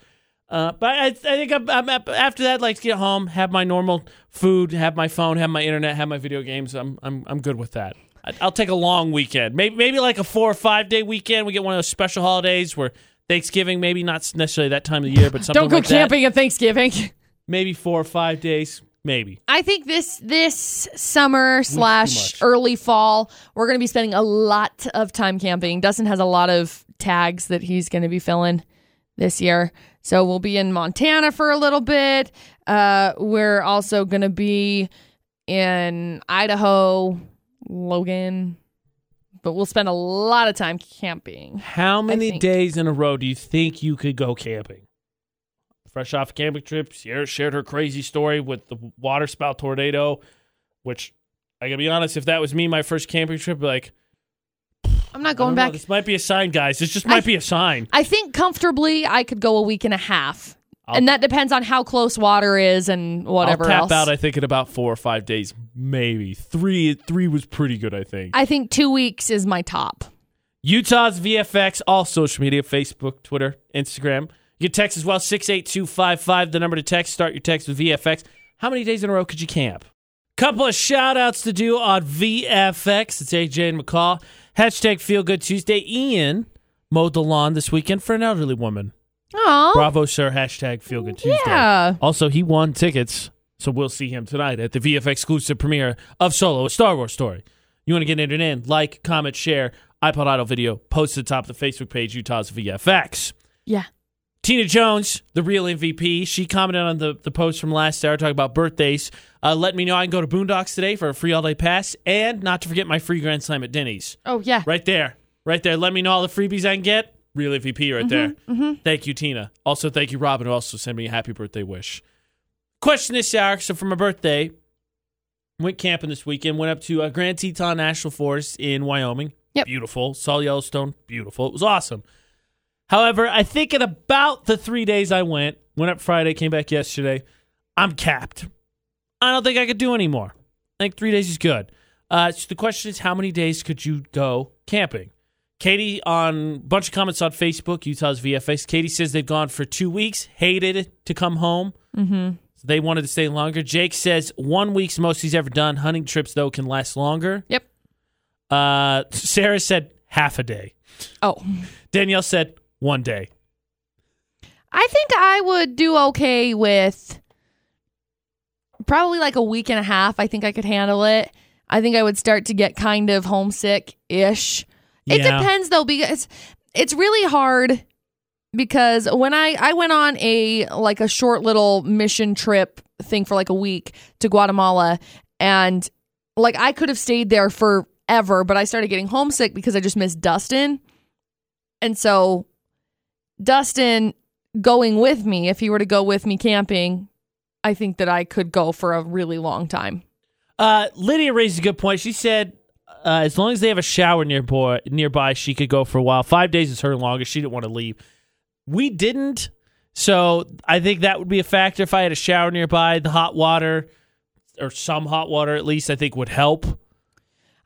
Uh, but I, I think I'm, I'm after that, like to get home, have my normal food, have my phone, have my internet, have my video games. I'm I'm I'm good with that. I- I'll take a long weekend. Maybe maybe like a four or five day weekend. We get one of those special holidays where Thanksgiving, maybe not necessarily that time of the year, but something Don't go like that. camping at Thanksgiving. Maybe four or five days. Maybe. I think this this summer slash early fall, we're going to be spending a lot of time camping. Dustin has a lot of tags that he's going to be filling this year, so we'll be in Montana for a little bit. Uh, we're also going to be in Idaho, Logan, but we'll spend a lot of time camping. How many days in a row do you think you could go camping? Fresh off a camping trip, Sierra shared her crazy story with the water spout tornado, which I gotta be honest, if that was me, my first camping trip, like I'm not going don't know, back. this might be a sign, guys. This just might I- be a sign. I think comfortably I could go a week and a half. I'll- and that depends on how close water is and whatever I'll tap else. out. I think in about four or five days, maybe three. Three was pretty good. I think. I think two weeks is my top. Utah's VFX, all social media Facebook, Twitter, Instagram. You can text as well, 68255, the number to text. Start your text with VFX. How many days in a row could you camp? Couple of shout outs to do on VFX. It's AJ and McCall. Hashtag Feel Good Tuesday. Ian mowed the lawn this weekend for an elderly woman. Oh, Bravo, sir. Hashtag Feel Good Tuesday. yeah. Also, he won tickets, so we'll see him tonight at the VFXclusive premiere of Solo, a Star Wars story. You want to get entered in? Like, comment, share, iPod Idol video, post at the top of the Facebook page, Utah's VFX. Yeah. Tina Jones, the real MVP, she commented on the, the post from last hour talking about birthdays. Uh, let me know I can go to Boondocks today for a free all day pass, and not to forget my free Grand Slam at Denny's. Oh, yeah. Right there. Right there. Let me know all the freebies I can get. Real MVP right there. Thank you, Tina. Also, thank you, Robin, who also sent me a happy birthday wish. Question this hour. So, for my birthday, went camping this weekend. Went up to uh, Grand Teton National Forest in Wyoming. Yep. Beautiful. Saw Yellowstone. Beautiful. It was awesome. However, I think in about the three days I went, went up Friday, came back yesterday, I'm capped. I don't think I could do anymore. I think three days is good. Uh, so the question is, how many days could you go camping? Katie on a bunch of comments on Facebook, Utah's VFX. Katie says they've gone for two weeks, hated to come home. Mm-hmm. So they wanted to stay longer. Jake says one week's most he's ever done. Hunting trips though can last longer. Yep. Uh, Sarah said half a day. Oh, Danielle said one day. I think I would do okay with probably like a week and a half. I think I could handle it. I think I would start to get kind of homesick ish. It Yeah. depends though, because it's really hard because when I I went on a like a short little mission trip thing for like a week to Guatemala and like I could have stayed there forever, but I started getting homesick because I just missed Dustin. And so Dustin going with me, if he were to go with me camping, I think that I could go for a really long time. Uh, Lydia raised a good point. She said uh, as long as they have a shower nearby, nearby, she could go for a while. Five days is her longest. She didn't want to leave. We didn't, so I think that would be a factor. If I had a shower nearby, the hot water or some hot water at least, I think would help.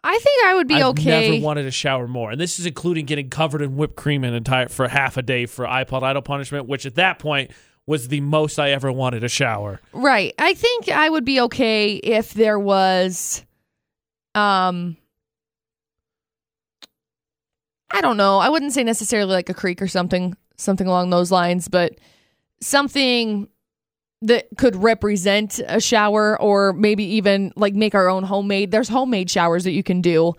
I think I would be I've okay. never wanted to shower more, and this is including getting covered in whipped cream and entire for half a day for iPod Idol punishment, which at that point was the most I ever wanted a shower. Right. I think I would be okay if there was um I don't know. I wouldn't say necessarily like a creek or something something along those lines, but something that could represent a shower or maybe even like make our own homemade. There's homemade showers that you can do.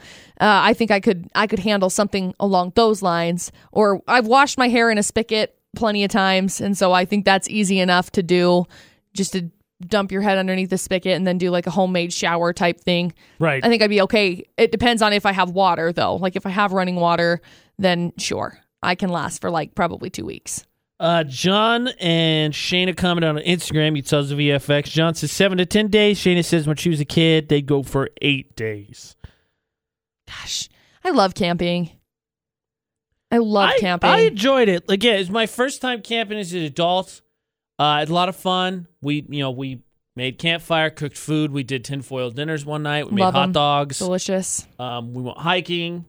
Uh, i think i could i could handle something along those lines. Or i've washed my hair in a spigot plenty of times and so i think that's easy enough to do just to dump your head underneath the spigot and then do like a homemade shower type thing. Right. i think i'd be okay. It depends on if i have water though. Like if i have running water then sure. I can last for like probably two weeks Uh, John and Shayna commented on Instagram. You tell us the VFX. John says seven to ten days. Shayna says when she was a kid, they'd go for eight days. Gosh, I love camping. I love I, camping. I enjoyed it. Again, it was my first time camping as an adult. Uh, I had a lot of fun. We, you know, we made campfire, cooked food. We did tinfoil dinners one night. We made Love hot dogs. Delicious. Um, we went hiking.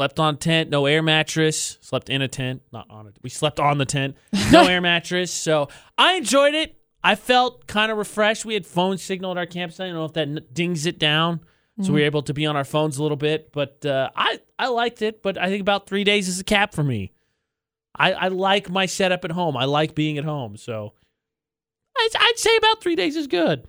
Slept on tent, no air mattress. Slept in a tent, not on it. We slept on the tent, no air mattress. So I enjoyed it. I felt kind of refreshed. We had phone signal at our campsite. I don't know if that n- dings it down So we were able to be on our phones a little bit, but uh, I I liked it. But I think about three days is a cap for me. I, I like my setup at home. I like being at home. So I'd, I'd say about three days is good.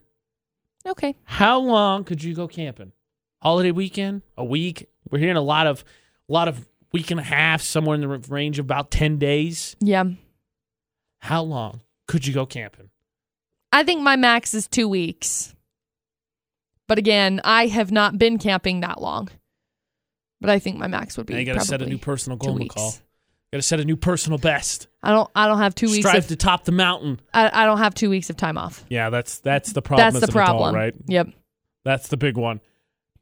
Okay. How long could you go camping? Holiday weekend? A week? We're hearing a lot of a lot of week and a half, somewhere in the range of about ten days. Yeah. How long could you go camping? I think my max is two weeks. But again, I have not been camping that long. But I think my max would be. Now you got to set a new personal goal. McCall. Got to set a new personal best. I don't. I don't have two weeks. Strive Of, to top the mountain. I, I don't have two weeks of time off. Yeah, that's that's the problem. That's the an adult, problem, right? Yep. That's the big one.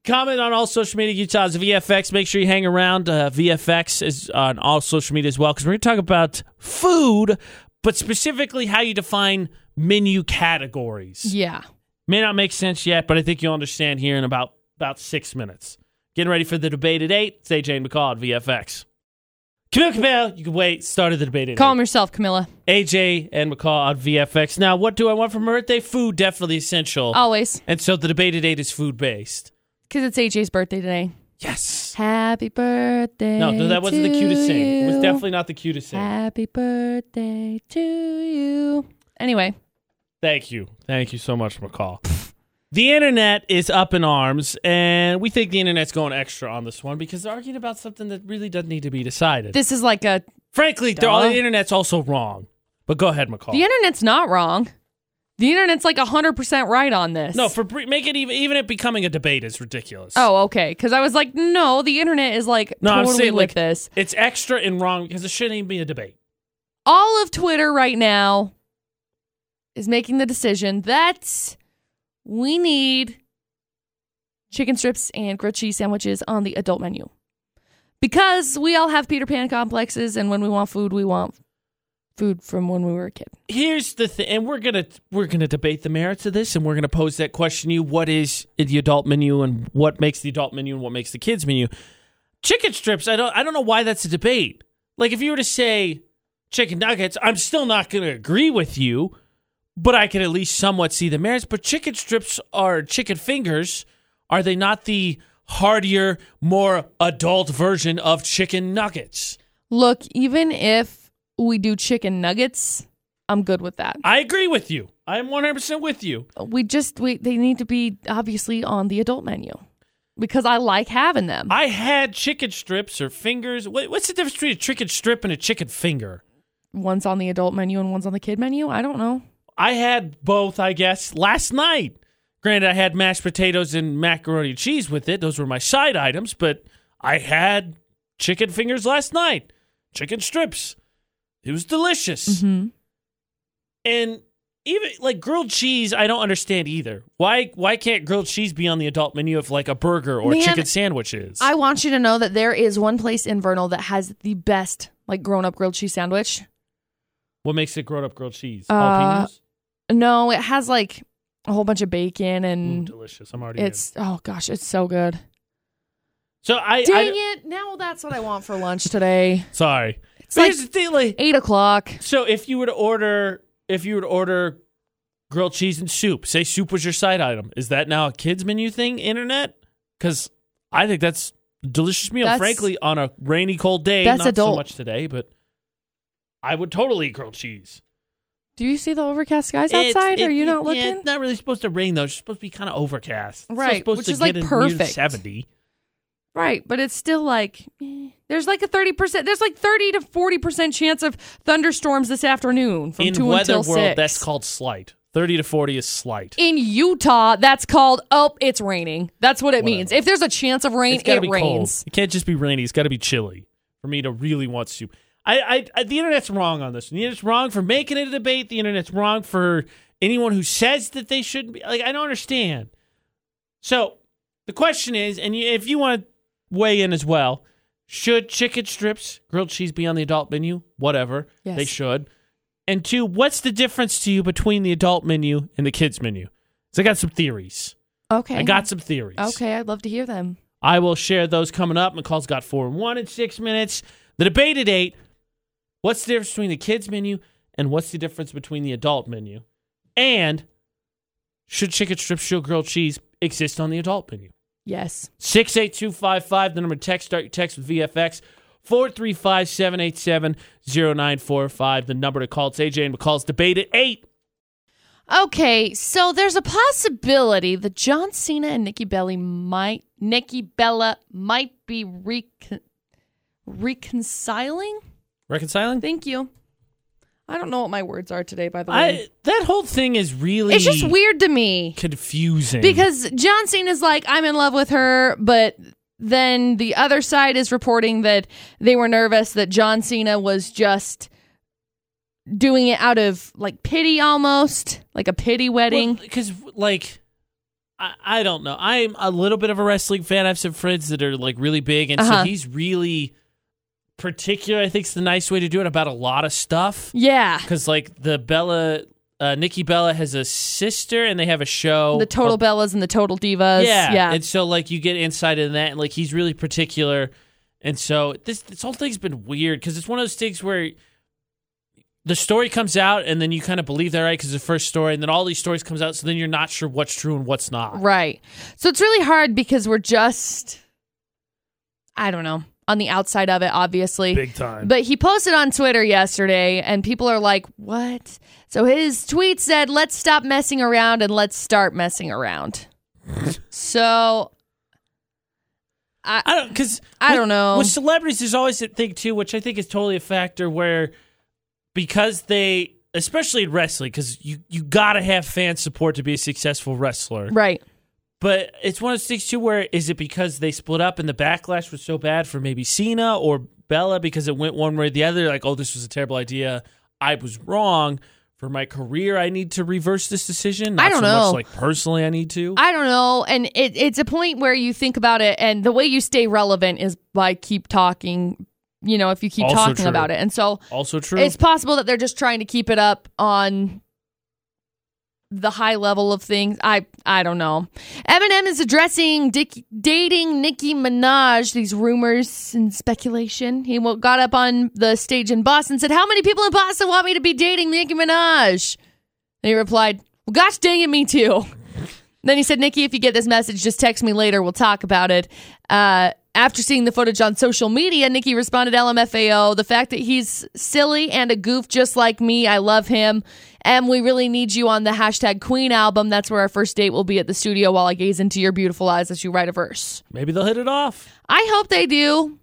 Comment on all social media, Utah's VFX. Make sure you hang around. Uh, VFX is on all social media as well because we're going to talk about food, but specifically how you define menu categories. Yeah. May not make sense yet, but I think you'll understand here in about about six minutes. Getting ready for the debate at eight. It's AJ and McCall at VFX. Camille Camille, you can wait. Started the debate at Calm eight. yourself, Camilla. AJ and McCall on VFX. Now, what do I want for my birthday? Food, definitely essential. Always, And so the debate at eight is food based. Because it's AJ's birthday today. Yes. Happy birthday. No, no, that wasn't the cutest thing. It was definitely not the cutest thing. Happy birthday to you. Anyway, Thank you. Thank you so much, McCall. The internet is up in arms, and we think the internet's going extra on this one because they're arguing about something that really doesn't need to be decided. this is like a. Frankly, all, the internet's also wrong. But go ahead, McCall. The internet's not wrong. The internet's like 100% right on this. no, for make it even even it becoming a debate is ridiculous. Oh, okay. Because I was like, no, the internet is like no, I'm totally saying with like this. it's extra and wrong because it shouldn't even be a debate. All of Twitter right now is making the decision that we need chicken strips and grilled cheese sandwiches on the adult menu. Because we all have Peter Pan complexes, and when we want food, we want food from when we were a kid. here's the thing and we're gonna we're gonna debate the merits of this and we're gonna pose that question to you. What is the adult menu and what makes the adult menu and what makes the kids menu? Chicken strips i don't i don't know why that's a debate. Like if you were to say chicken nuggets i'm still not gonna agree with you but i can at least somewhat see the merits but chicken strips are chicken fingers are they not the heartier more adult version of chicken nuggets? Look, even if we do chicken nuggets, I'm good with that. i agree with you i'm 100% with you We just we they need to be obviously on the adult menu because I like having them. I had chicken strips or fingers. What, what's the difference between a chicken strip and a chicken finger? one's on the adult menu and one's on the kid menu. I don't know. I had both, I guess, last night. Granted, I had mashed potatoes and macaroni and cheese with it. Those were my side items, but I had chicken fingers last night. Chicken strips. It was delicious. hmm And even like grilled cheese, I don't understand either. Why why can't grilled cheese be on the adult menu if like a burger or Man, chicken sandwich is? I want you to know that there is one place in Vernal that has the best like grown up grilled cheese sandwich. what makes it grown up grilled cheese? Uh, No, it has like a whole bunch of bacon Ooh, and delicious. I'm already in. it's oh gosh, it's so good. So I, Dang I it! Now that's what I want for lunch today. sorry. It's But like here's the thing, like, eight o'clock. so if you were to order, if you were to order grilled cheese and soup, say soup was your side item, is that now a kids menu thing? Internet? Because I think that's delicious meal. That's- frankly, on a rainy, cold day, That's not so much today, but I would totally eat grilled cheese. Do you see the overcast skies outside? it- Are you it- not yeah, looking? it's not really supposed to rain though. It's supposed to be kind of overcast. It's Right, supposed which to is, like, perfect. Seventy. Right, but it's still like eh. There's like a thirty percent. There's like thirty to forty percent chance of thunderstorms this afternoon from In two weather until world, that's called slight. Thirty to forty is slight. In Utah, that's called oh, it's raining. That's what it means. If there's a chance of rain, It's got to it be rains. cold. It can't just be rainy. It's got to be chilly for me to really want to. I, I, I, the internet's wrong on this. The internet's wrong for making it a debate. The internet's wrong for anyone who says that they shouldn't be. Like, I don't understand. So the question is, and you, if you want to weigh in as well, should chicken strips, grilled cheese be on the adult menu? Whatever. Yes. They should. And two, what's the difference to you between the adult menu and the kids menu? So I got some theories. Okay, I got some theories. Okay, I'd love to hear them. I will share those coming up. McCall's got four and one in six minutes. The debate at eight. What's the difference between the kids menu and what's the difference between the adult menu? And should chicken strips, should grilled cheese exist on the adult menu? Yes. 68255, the number to text, start your text with VFX. 435 787 0945, the number to call. It's AJ and McCall's debate at 8. Okay, so there's a possibility that John Cena and Nikki Bella might Nikki Bella might be recon- reconciling. Reconciling? Thank you. I don't know what my words are today, by the way. I, that whole thing is really it's just weird to me confusing. because John Cena's like, I'm in love with her, but then the other side is reporting that they were nervous that John Cena was just doing it out of like pity almost, like a pity wedding. Because, like, I, I don't know. I'm a little bit of a wrestling fan. I have some friends that are, like, really big. And so Uh-huh. he's really particular, I think, is the nice way to do it about a lot of stuff. yeah. Because, like, the Bella, uh, Nikki Bella has a sister and they have a show. The total called- Bellas and the total divas. Yeah. Yeah. And so, like, you get insight in that. And, like, he's really particular. And so this, this whole thing's been weird because it's one of those things where the story comes out and then you kind of believe that right because the first story and then all these stories comes out so then you're not sure what's true and what's not Right. So it's really hard because we're just, I don't know, on the outside of it, obviously. big time But he posted on Twitter yesterday, and people are like, what? So his tweet said, let's stop messing around and let's start messing around. so i don't because I don't know. with celebrities there's always that thing too which i think is totally a factor where because they especially in wrestling because you you gotta have fan support to be a successful wrestler right. But it's one of those things too where is it because they split up and the backlash was so bad for maybe Cena or Bella because it went one way or the other, like, oh, this was a terrible idea. I was wrong. For my career, I need to reverse this decision. Not I don't so know. much like personally I need to. I don't know. And it, it's a point where you think about it, and the way you stay relevant is by keep talking, you know, if you keep Also talking true. about it. And so also true. it's possible that they're just trying to keep it up on the high level of things. I I don't know. Eminem is addressing Dick, dating Nicki Minaj. These rumors and speculation. He got up on the stage in Boston said, "How many people in Boston want me to be dating Nicki Minaj?" And he replied, "Well, gosh dang it, me too." Then he said, Nicki, if you get this message, just text me later. We'll talk about it. Uh, after seeing the footage on social media, Nicki responded, LMFAO, the fact that he's silly and a goof just like me, I love him. And we really need you on the hashtag Queen album. That's where our first date will be at the studio while I gaze into your beautiful eyes as you write a verse. Maybe they'll hit it off. I hope they do,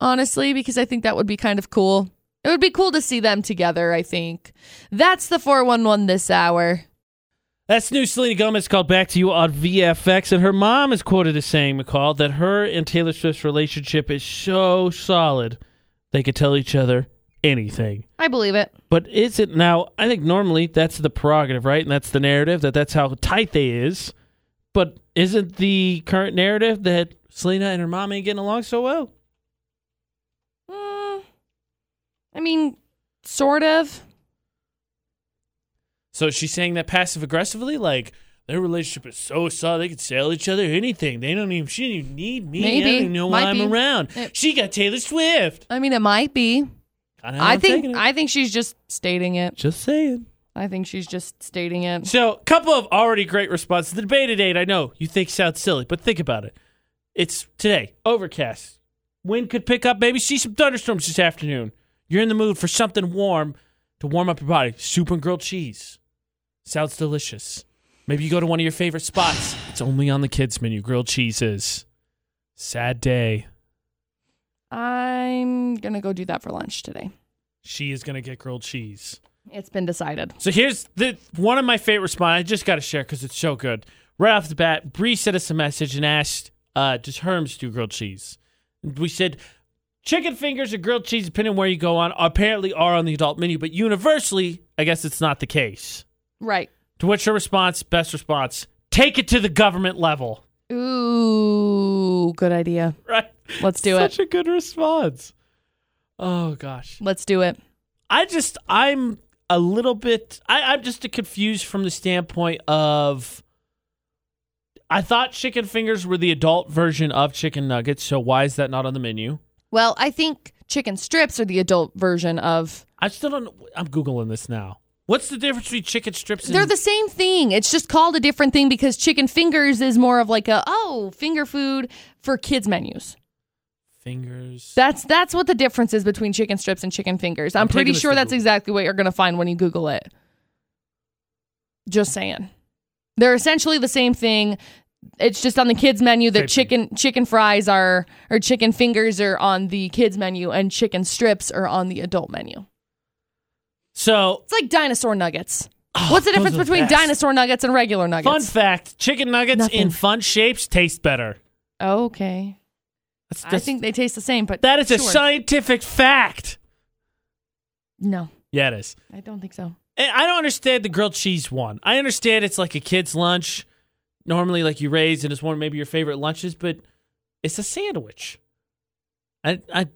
honestly, because I think that would be kind of cool. It would be cool to see them together, I think. That's the 411 this hour. That's new Selena Gomez called Back to You on VFX, and her mom is quoted as saying, McCall, that her and Taylor Swift's relationship is so solid they could tell each other anything. I believe it. But is it now? I think normally that's the prerogative, right? And that's the narrative that that's how tight they is. But isn't the current narrative that Selena and her mom ain't getting along so well? Mm, I mean, sort of. So she's saying that passive aggressively, like their relationship is so solid they could sell each other anything. They don't even she don't even need me. I Maybe. don't even know why Might I'm be. around. It- she got Taylor Swift. I mean, it might be. I I'm think. I think she's just stating it. just saying. I think she's just stating it. So, a couple of already great responses. The debate at eight, I know you think sounds silly, but think about it. It's today, overcast. Wind could pick up, maybe see some thunderstorms this afternoon. You're in the mood for something warm to warm up your body. Soup and grilled cheese. Sounds delicious. Maybe you go to one of your favorite spots. It's only on the kids' menu. Grilled cheeses. Sad day. I'm gonna go do that for lunch today. She is going to get grilled cheese. It's been decided. So here's the one of my favorite response. I just got to share because it's so good. Right off the bat, Bree sent us a message and asked, uh, "Does Herms do grilled cheese?" And we said, "Chicken fingers or grilled cheese, depending on where you go on, apparently are on the adult menu, but universally, I guess it's not the case." Right. To which her response, best response, "Take it to the government level." Ooh, good idea. Right? Let's do Such it. Such a good response. Oh gosh. Let's do it. I just I'm a little bit I, I'm just confused from the standpoint of I thought chicken fingers were the adult version of chicken nuggets, so why is that not on the menu? Well, I think chicken strips are the adult version of. I still don't I'm googling this now. What's the difference between chicken strips and They're the same thing. It's just called a different thing because chicken fingers is more of like a oh finger food for kids menus. fingers? That's that's what the difference is between chicken strips and chicken fingers. I'm, I'm pretty sure that's exactly what you're going to find when you Google it. Just saying, they're essentially the same thing. It's just on the kids menu that chicken chicken fries are or chicken fingers are on the kids menu and chicken strips are on the adult menu. So, It's like dinosaur nuggets. Oh, What's the Oh, difference between best. dinosaur nuggets and regular nuggets? fun fact chicken nuggets Nothing. in fun shapes taste better. Okay. That's, I think they taste the same, but that is a scientific fact. No, Yeah, it is. I don't think so. And I don't understand the grilled cheese one. I understand it's like a kid's lunch, normally like you raise, and it's one of maybe your favorite lunches, but it's a sandwich. I I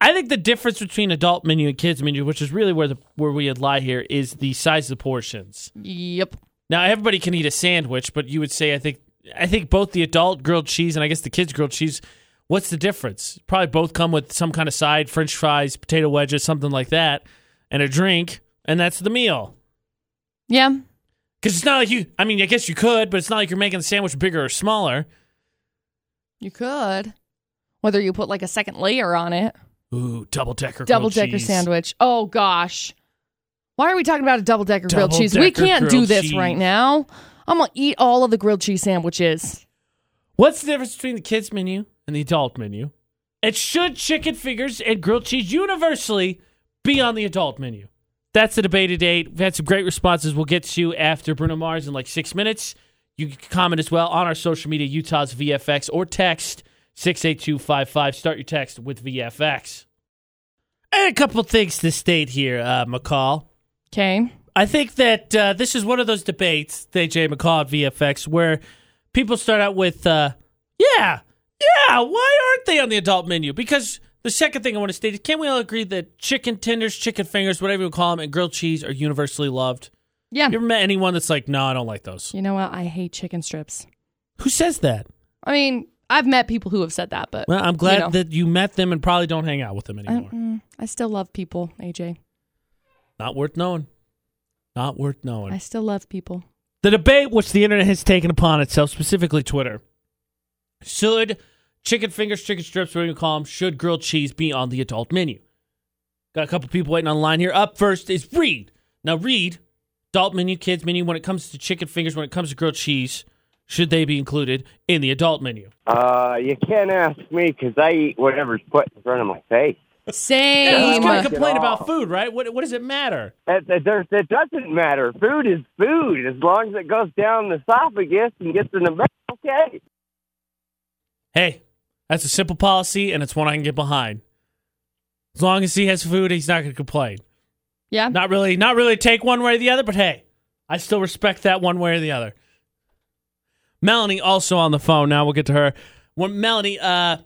I think the difference between adult menu and kids menu, which is really where the where we would lie here, is the size of the portions. Yep. Now everybody can eat a sandwich, but you would say I think I think both the adult grilled cheese and I guess the kids grilled cheese. What's the difference? Probably both come with some kind of side, French fries, potato wedges, something like that, and a drink, and that's the meal. Yeah. Because it's not like you. I mean, I guess you could, but it's not like you're making the sandwich bigger or smaller. You could. Whether you put like a second layer on it. Ooh, double decker. Double decker sandwich. Oh gosh. Why are we talking about a double decker grilled cheese? We can't do this cheese. right now. I'm gonna eat all of the grilled cheese sandwiches. What's the difference between the kids menu and the adult menu? It should chicken fingers and grilled cheese universally be on the adult menu? That's the debate today. We've had some great responses. We'll get to you after Bruno Mars in like six minutes. You can comment as well on our social media, Utah's VFX, or text 68255. Start your text with VFX. A couple things to state here, uh, McCall. Okay. I think that uh, this is one of those debates, AJ McCall at VFX, where people start out with, uh, yeah, yeah, why aren't they on the adult menu? Because the second thing I want to state is can we all agree that chicken tenders, chicken fingers, whatever you call them, and grilled cheese are universally loved? Yeah. You ever met anyone that's like, no, I don't like those? You know what? I hate chicken strips. Who says that? I mean, I've met people who have said that, but Well, I'm glad you know. that you met them and probably don't hang out with them anymore. mm, I still love people, AJ. Not worth knowing. Not worth knowing. I still love people. The debate which the internet has taken upon itself, specifically Twitter, should chicken fingers, chicken strips, whatever you call them, should grilled cheese be on the adult menu? Got a couple people waiting online here. Up first is Reed. Now, Reed, adult menu, kids menu, when it comes to chicken fingers, when it comes to grilled cheese, should they be included in the adult menu? Uh, you can't ask me because I eat whatever's put in front of my face. Yeah, who's Same. going to complain about food, right? What, what does it matter? It, it, it doesn't matter. Food is food. As long as it goes down the esophagus and gets in the mouth, okay. Hey, that's a simple policy, and it's one I can get behind. As long as he has food, he's not going to complain. yeah. Not really, not really take one way or the other, but hey, I still respect that one way or the other. Melanie also on the phone. Now we'll get to her. When Melanie, uh,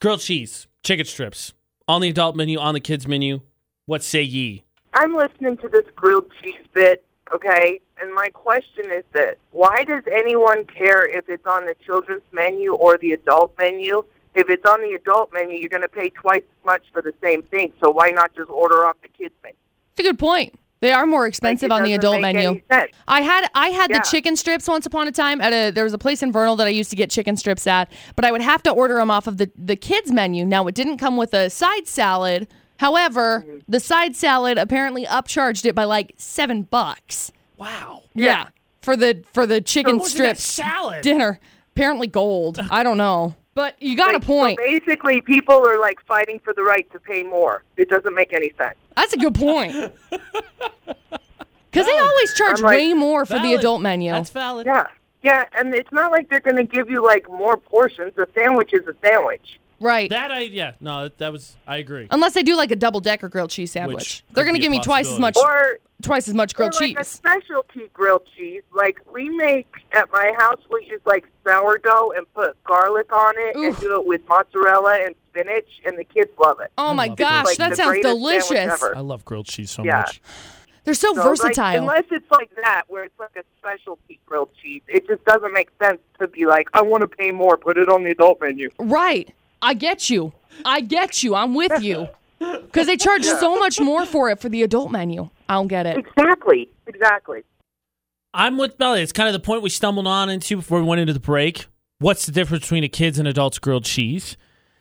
grilled cheese, chicken strips on the adult menu, on the kids menu. What say ye? I'm listening to this grilled cheese bit, okay? And my question is this why does anyone care if it's on the children's menu or the adult menu? If it's on the adult menu, you're going to pay twice as much for the same thing. So why not just order off the kids' menu? It's a good point. They are more expensive it on the adult make menu. any sense. I had I had Yeah. the chicken strips once upon a time at a there was a place in Vernal that I used to get chicken strips at, but I would have to order them off of the the kids menu. Now it didn't come with a side salad. However, Mm-hmm. the side salad apparently upcharged it by like seven bucks. Wow. Yeah, for the for the chicken what's in that strips salad? dinner. Apparently gold. I don't know, but you got a point. So basically, people are like fighting for the right to pay more. It doesn't make any sense. That's a good point. Because they always charge like, way more for the adult menu. That's valid. Yeah. Yeah, and it's not like they're going to give you like more portions. A sandwich is a sandwich. Right. That I yeah no that, that was I agree. Unless they do like a double decker grilled cheese sandwich. could They're going to be a give me twice as much. Or twice as much grilled or like a cheese. specialty grilled cheese. Like we make at my house, we use like sourdough and put garlic on it Oof. and do it with mozzarella and spinach, and the kids love it. Oh my love gosh, Like that the sounds greatest sandwich delicious. ever. I love grilled cheese so Yeah. much. They're so, So, like, versatile. unless it's like that, where it's like a specialty grilled cheese, it just doesn't make sense to be like, I want to pay more, put it on the adult menu. right. I get you. I get you. I'm with you. Because they charge so much more for it for the adult menu. I don't get it. Exactly. Exactly. I'm with Melly. It's kind of the point we stumbled on into before we went into the break. What's the difference between a kids and adults grilled cheese?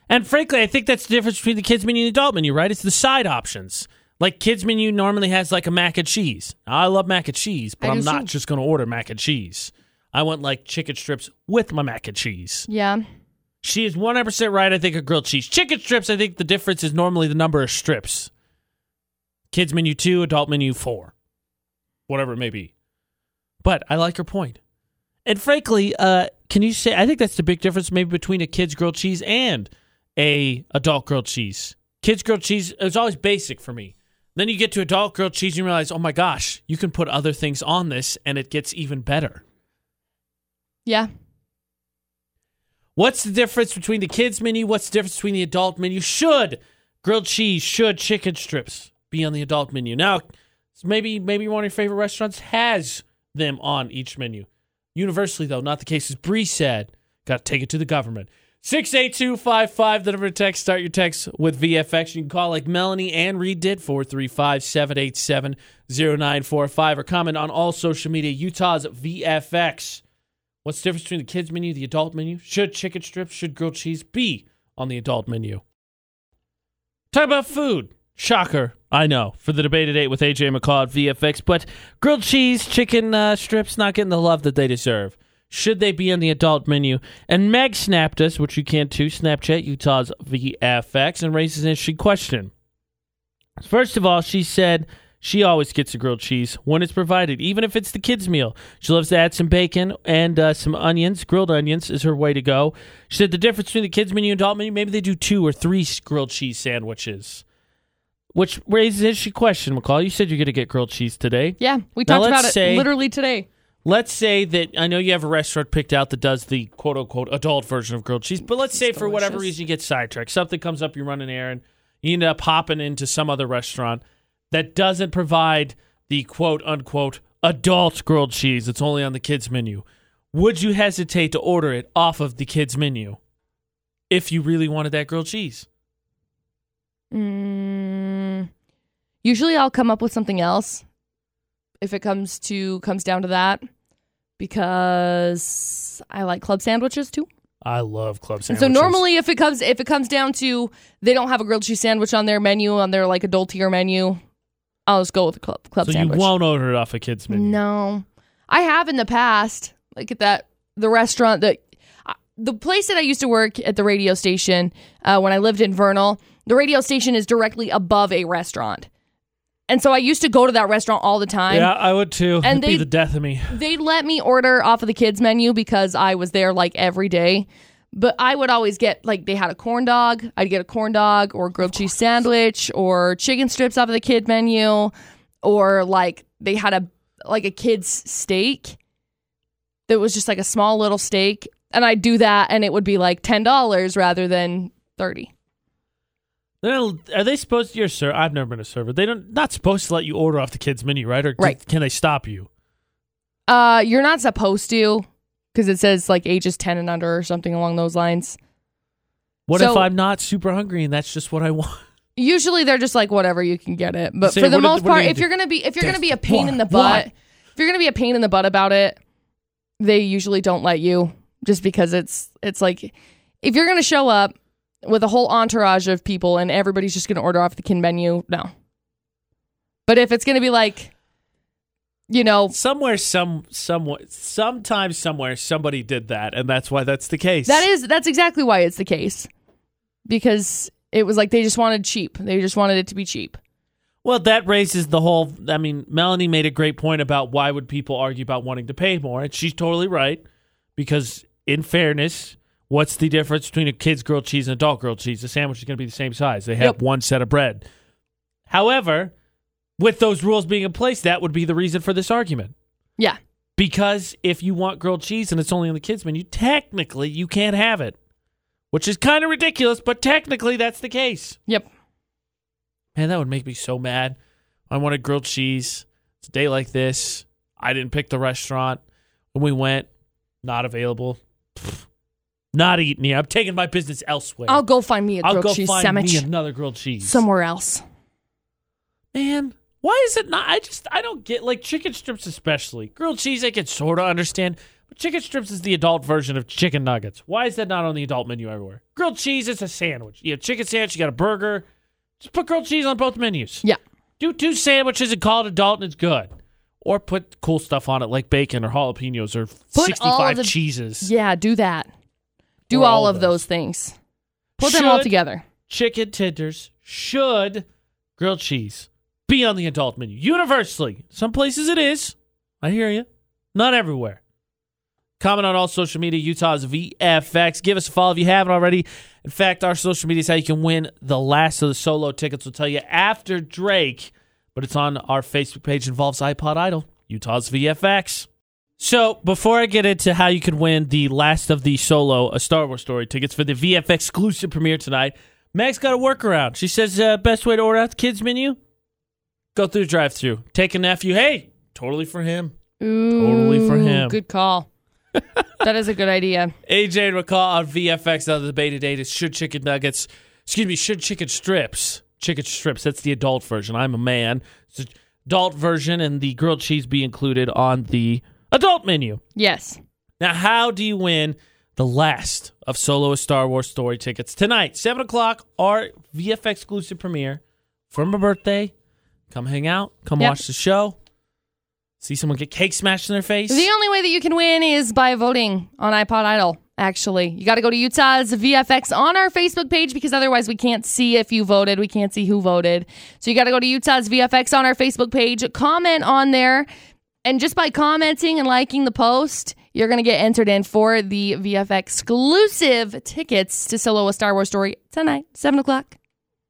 And frankly, I think that's the difference between the kids menu and the adult menu, right? It's the side options. Like kids menu normally has like a mac and cheese. Now, I love mac and cheese, but I I'm not too. just going to order mac and cheese. I want like chicken strips with my mac and cheese. Yeah. She is 100% right. I think a grilled cheese. Chicken strips, I think the difference is normally the number of strips. Kids menu two, adult menu four, whatever it may be. But I like her point. And frankly, uh, can you say, I think that's the big difference maybe between a kid's grilled cheese and a adult grilled cheese. Kids grilled cheese is always basic for me. Then you get to adult grilled cheese and you realize, oh my gosh, you can put other things on this and it gets even better. Yeah. What's the difference between the kids menu? What's the difference between the adult menu? Should grilled cheese, should chicken strips be on the adult menu? Now, maybe maybe one of your favorite restaurants has them on each menu. Universally, though, not the case. As Bree said, got to take it to the government. 68255, the number to text. Start your text with VFX. You can call like Melanie and Reed did, 435 787 0945, or comment on all social media, Utah's VFX. What's the difference between the kids menu, the adult menu? Should chicken strips, should grilled cheese be on the adult menu? Talk about food. Shocker, I know, for the debate today with AJ McCall at VFX, but grilled cheese, chicken uh, strips not getting the love that they deserve. Should they be on the adult menu? And Meg snapped us, which you can too, Snapchat Utah's VFX, and raises an interesting question. First of all, she said she always gets a grilled cheese when it's provided, even if it's the kids' meal. She loves to add some bacon and uh, some onions. Grilled onions is her way to go. She said the difference between the kids' menu and adult menu, maybe they do two or three grilled cheese sandwiches. Which raises an interesting question, McCall. You said you're going to get grilled cheese today. Yeah. We Now talked about let's it say- literally today. Let's say that I know you have a restaurant picked out that does the quote unquote adult version of grilled cheese, but let's say for whatever delicious. reason you get sidetracked, something comes up, you run an errand, you end up hopping into some other restaurant that doesn't provide the quote unquote adult grilled cheese. It's only on the kids menu. Would you hesitate to order it off of the kids menu if you really wanted that grilled cheese? Mm, usually I'll come up with something else if it comes to comes down to that because I like club sandwiches too. I love club And sandwiches. so normally if it comes if it comes down to they don't have a grilled cheese sandwich on their menu on their like adult tier menu, I'll just go with the club club so you won't order it off a kids menu. No, I have in the past. Like at that the restaurant that uh, the place that I used to work at the radio station uh, when I lived in Vernal. The radio station is directly above a restaurant, and so I used to go to that restaurant all the time. Yeah, I would too. And It'd be the death of me. They'd let me order off of the kids menu because I was there like every day. But I would always get like they had a corn dog. I'd get a corn dog or grilled cheese sandwich or chicken strips off of the kid menu or like they had a like a kid's steak that was just like a small little steak and I'd do that and it would be like $10 rather than 30. They're- Are they supposed to? You're a. I've never been a server. They don't not supposed to let you order off the kids menu, right? Or Right. Can they stop you? Uh you're not supposed to cuz it says like ages 10 and under or something along those lines. What So- if I'm not super hungry and that's just what I want? Usually they're just like whatever you can get it, but Say, for the what most what part, they if do? you're gonna be if you're gonna be a pain in the why? butt, if you're gonna be a pain in the butt about it, they usually don't let you just because it's it's like if you're gonna show up with a whole entourage of people and everybody's just gonna order off the kin menu, no. But if it's gonna be like, you know, Somewhere, some, somewhere, sometimes, somewhere, somebody did that, and that's why that's the case. that is that's exactly why it's the case because it was like they just wanted cheap. They just wanted it to be cheap. Well, that raises the whole. I mean, Melanie made a great point about why would people argue about wanting to pay more, and she's totally right. Because in fairness, what's the difference between a kid's grilled cheese and adult grilled cheese? The sandwich is going to be the same size. They have Yep. one set of bread. However, with those rules being in place, that would be the reason for this argument. Yeah. Because if you want grilled cheese and it's only on the kids menu, technically you can't have it, which is kind of ridiculous, but technically that's the case. Yep. Man, that would make me so mad. I wanted grilled cheese. It's a day like this. I didn't pick the restaurant. When we went, not available. Pfft. Not eating here. I'm taking my business elsewhere. I'll go find me a I'll grilled go cheese find sandwich me another grilled cheese. somewhere else. Man, Why is it not? I just I don't get like chicken strips, especially grilled cheese. I can sort of understand, but chicken strips is the adult version of chicken nuggets. Why is that not on the adult menu everywhere? Grilled cheese is a sandwich. You have chicken sandwich. You got a burger. Just put grilled cheese on both menus. Yeah. Do two sandwiches and call it adult, and it's good. Or put cool stuff on it like bacon or jalapenos or Put 65 the- cheeses. Yeah, do that. Do all all of those. those things. Put them all together. chicken tenders should grilled cheese be on the adult menu universally. Some places it is. I hear you. Not everywhere. Comment on all social media, Utah's VFX. Give us a follow if you haven't already. In fact, our social media is how you can win the last of the solo tickets. We'll tell you after Drake, but it's on our Facebook page. Involves iPod Idol, Utah's VFX. So before I get into how you could win the last of the solo a Star Wars story tickets for the VFXclusive premiere tonight, Meg's got a workaround. She says uh, best way to order out the kids menu: go through the drive-through, take a nephew. Hey, totally for him. Totally for him. Good call. that is a good idea. AJ and McCall on VFX on the debate today is should chicken nuggets, excuse me, should chicken strips, chicken strips. That's the adult version. I'm a man. It's the adult version, and the grilled cheese be included on the adult menu. Yes. Now, how do you win the last of Solo a Star Wars story tickets tonight, seven o'clock, our VFXclusive premiere for my birthday? Come hang out. Come Yep. watch the show. See someone get cake smashed in their face. The only way that you can win is by voting on iPod Idol. Actually, you got to go to Utah's VFX on our Facebook page because otherwise we can't see if you voted. We can't see who voted. So you got to go to Utah's VFX on our Facebook page, comment on there, and just by commenting and liking the post, you're going to get entered in for the VFXclusive tickets to Solo a Star Wars story tonight, 7 o'clock.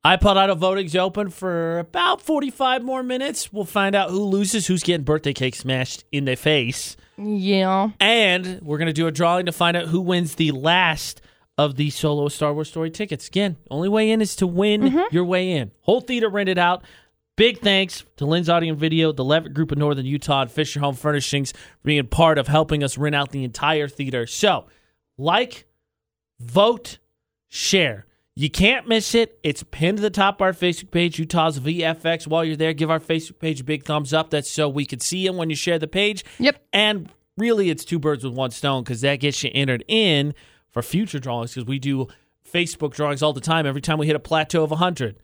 iPod Idol voting's open for about 45 more minutes. We'll find out who loses, who's getting birthday cake smashed in their face. Yeah. And we're going to do a drawing to find out who wins the last of the solo Star Wars story tickets. Again, only way in is to win mm-hmm. your way in. Whole theater rented out. Big thanks to Lynn's Audio and Video, the Leavitt Group of Northern Utah, and Fisher Home Furnishings for being part of helping us rent out the entire theater. So, like, vote, share. You can't miss it. It's pinned to the top of our Facebook page, Utah's VFX. While you're there, give our Facebook page a big thumbs up. That's so we can see you when you share the page. Yep. And really, it's two birds with one stone because that gets you entered in for future drawings because we do Facebook drawings all the time. Every time we hit a plateau of 100,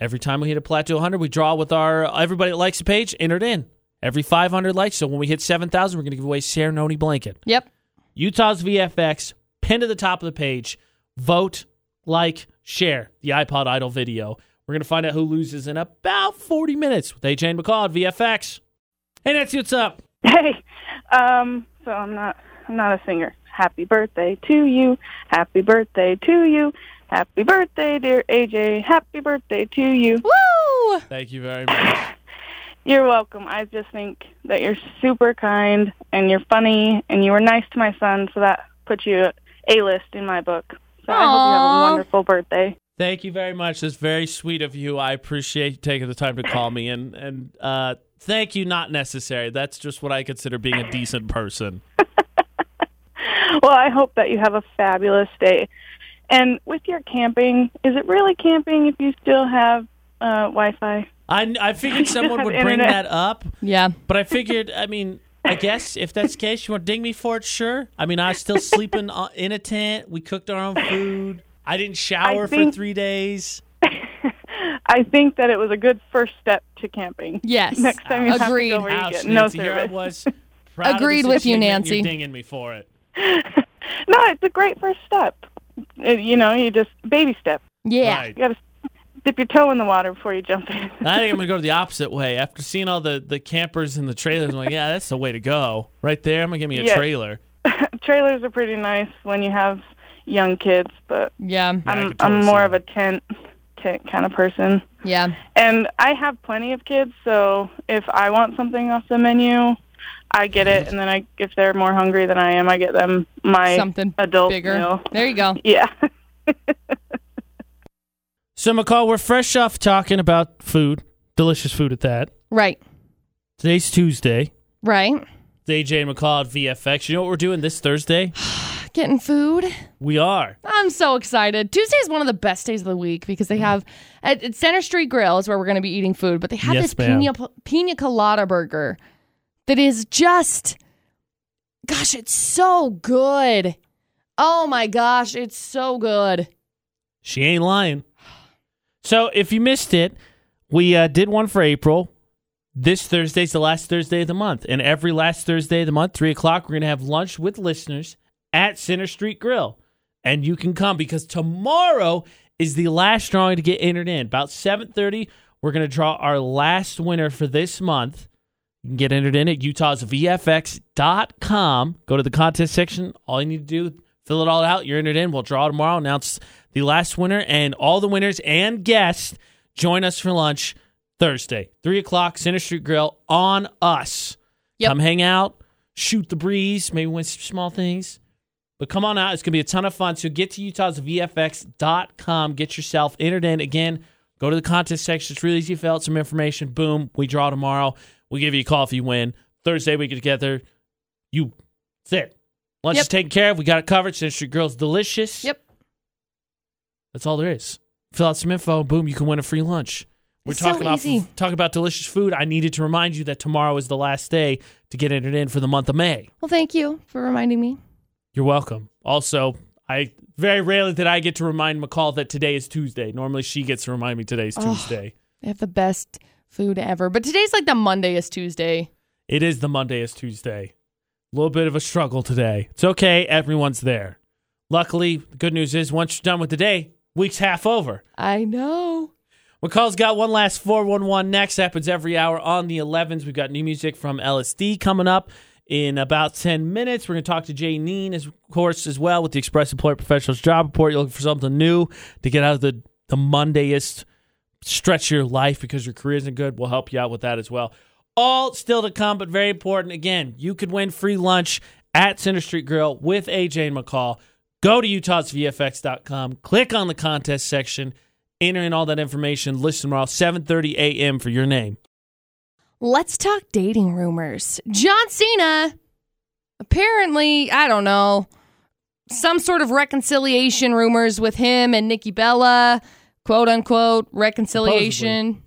every time we hit a plateau of 100, we draw with our uh, everybody that likes the page entered in. Every 500 likes. So when we hit 7,000, we're going to give away Serenoni blanket. Yep. Utah's VFX, pinned to the top of the page. Vote, like, share the iPod Idol video. We're going to find out who loses in about 40 minutes with AJ and McCall at VFX. Hey, Nancy, what's up? Hey, um, so I'm not I'm not a singer. Happy birthday to you. Happy birthday to you. Happy birthday, dear AJ. Happy birthday to you. Woo! Thank you very much. You're welcome. I just think that you're super kind and you're funny and you were nice to my son, so that puts you A list in my book. So I hope you have a wonderful birthday. Thank you very much. That's very sweet of you. I appreciate you taking the time to call me and and uh, thank you. Not necessary. That's just what I consider being a decent person. Well, I hope that you have a fabulous day. And with your camping, is it really camping if you still have uh, Wi-Fi? I I figured someone would bring internet. that up, Yeah. but I figured. I mean. I guess if that's the case, you want to ding me for it, sure. I mean, I was still sleeping uh, in a tent. We cooked our own food. I didn't shower for think- three days. I think that it was a good first step to camping. Yes. Next time you Agreed. have to go where you Ouch, get no Nancy, here I service. was. proud Agreed with you, Nancy. You're dinging me for it. No, it's a great first step. You know, you just baby step. Yeah. Right. You got to dip your toe in the water before you jump in. I think I'm gonna go the opposite way. After seeing all the, the campers and the trailers, I'm like, yeah, that's the way to go. Right there, I'm gonna give me a Yeah. trailer. Trailers are pretty nice when you have young kids, but Yeah. Yeah, I I'm could totally I'm more that. of a tent tent kind of person. Yeah. And I have plenty of kids, so if I want something off the menu, I get it, and then I if they're more hungry than I am, I get them my Something adult bigger. meal. There you go. Yeah. So McCall, we're fresh off talking about food, delicious food at that. Right. Today's Tuesday. Right. It's AJ and McCall at VFX. You know what we're doing this Thursday? getting food. We are. I'm so excited. Tuesday is one of the best days of the week because they mm. have at, at Center Street Grill is where we're going to be eating food, but they have Yes, this ma'am. pina, pina colada burger that is just, gosh, it's so good. Oh my gosh, it's so good. She ain't lying. So if you missed it, we uh, did one for April. This Thursday's the last Thursday of the month. And every last Thursday of the month, 3 o'clock, we're going to have lunch with listeners at Center Street Grill. And you can come because tomorrow is the last drawing to get entered in. About 7.30, we're going to draw our last winner for this month. You can get entered in at utahsvfx.com. Go to the contest section. All you need to do, fill it all out. You're entered in. We'll draw tomorrow, announce the last winner, and all the winners and guests join us for lunch Thursday, 3 o'clock, Center Street Grill on us. Yep. Come hang out, shoot the breeze, maybe win some small things. But come on out. It's going to be a ton of fun. So get to Utah's utahsvfx.com. Get yourself entered in. Again, go to the contest section. It's really easy. Fill out some information. Boom. We draw tomorrow. We give you a call if you win. Thursday, we get together. You, that's it. Lunch Yep. is taken care of. We got it covered. Center Street Grill's delicious. Yep. That's all there is. Fill out some info. Boom. You can win a free lunch. We're It's so talking about easy. talking about delicious food. I needed to remind you that tomorrow is the last day to get entered in for the month of May. Well, thank you for reminding me. You're welcome. Also, I very rarely did I get to remind McCall that today is Tuesday. Normally, she gets to remind me today's Oh. Tuesday. They have the best food ever. But today's like the Monday is Tuesday. It is the Monday is Tuesday. A little bit of a struggle today. It's okay. Everyone's there. Luckily, the good news is once you're done with the day, week's half over. I know. McCall's got one last 411 next. Happens every hour on the 11s. We've got new music from LSD coming up in about 10 minutes. We're going to talk to Jay Neen, of course, as well with the Express Employment Professionals Job Report. You're looking for something new to get out of the, the Mondayest stretch of your life because your career isn't good. We'll help you out with that as well. All still to come, but very important. Again, you could win free lunch at Center Street Grill with AJ and McCall. Go to utahsvfx.com, click on the contest section, enter in all that information. Listen tomorrow, 7.30 a.m. for your name. Let's talk dating rumors. John Cena, apparently, I don't know, some sort of reconciliation rumors with him and Nikki Bella, quote unquote, reconciliation.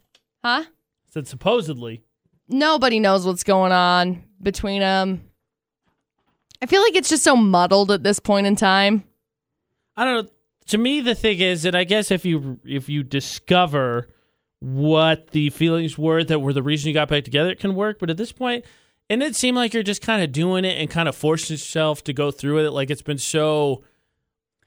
Huh? Said supposedly. Nobody knows what's going on between them. I feel like it's just so muddled at this point in time. I don't know. To me, the thing is that I guess if you if you discover what the feelings were that were the reason you got back together, it can work. But at this point, and it seemed like you're just kind of doing it and kind of forcing yourself to go through it. Like it's been so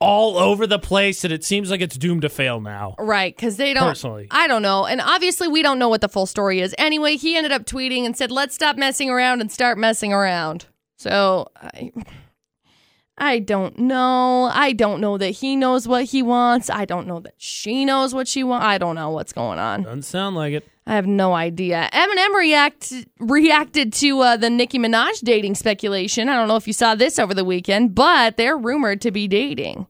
all over the place that it seems like it's doomed to fail now. Right, because they don't. Personally. I don't know. And obviously, we don't know what the full story is. Anyway, he ended up tweeting and said, let's stop messing around and start messing around. So I. I don't know. I don't know that he knows what he wants. I don't know that she knows what she wants. I don't know what's going on. Doesn't sound like it. I have no idea. Eminem react reacted to uh, the Nicki Minaj dating speculation. I don't know if you saw this over the weekend, but they're rumored to be dating.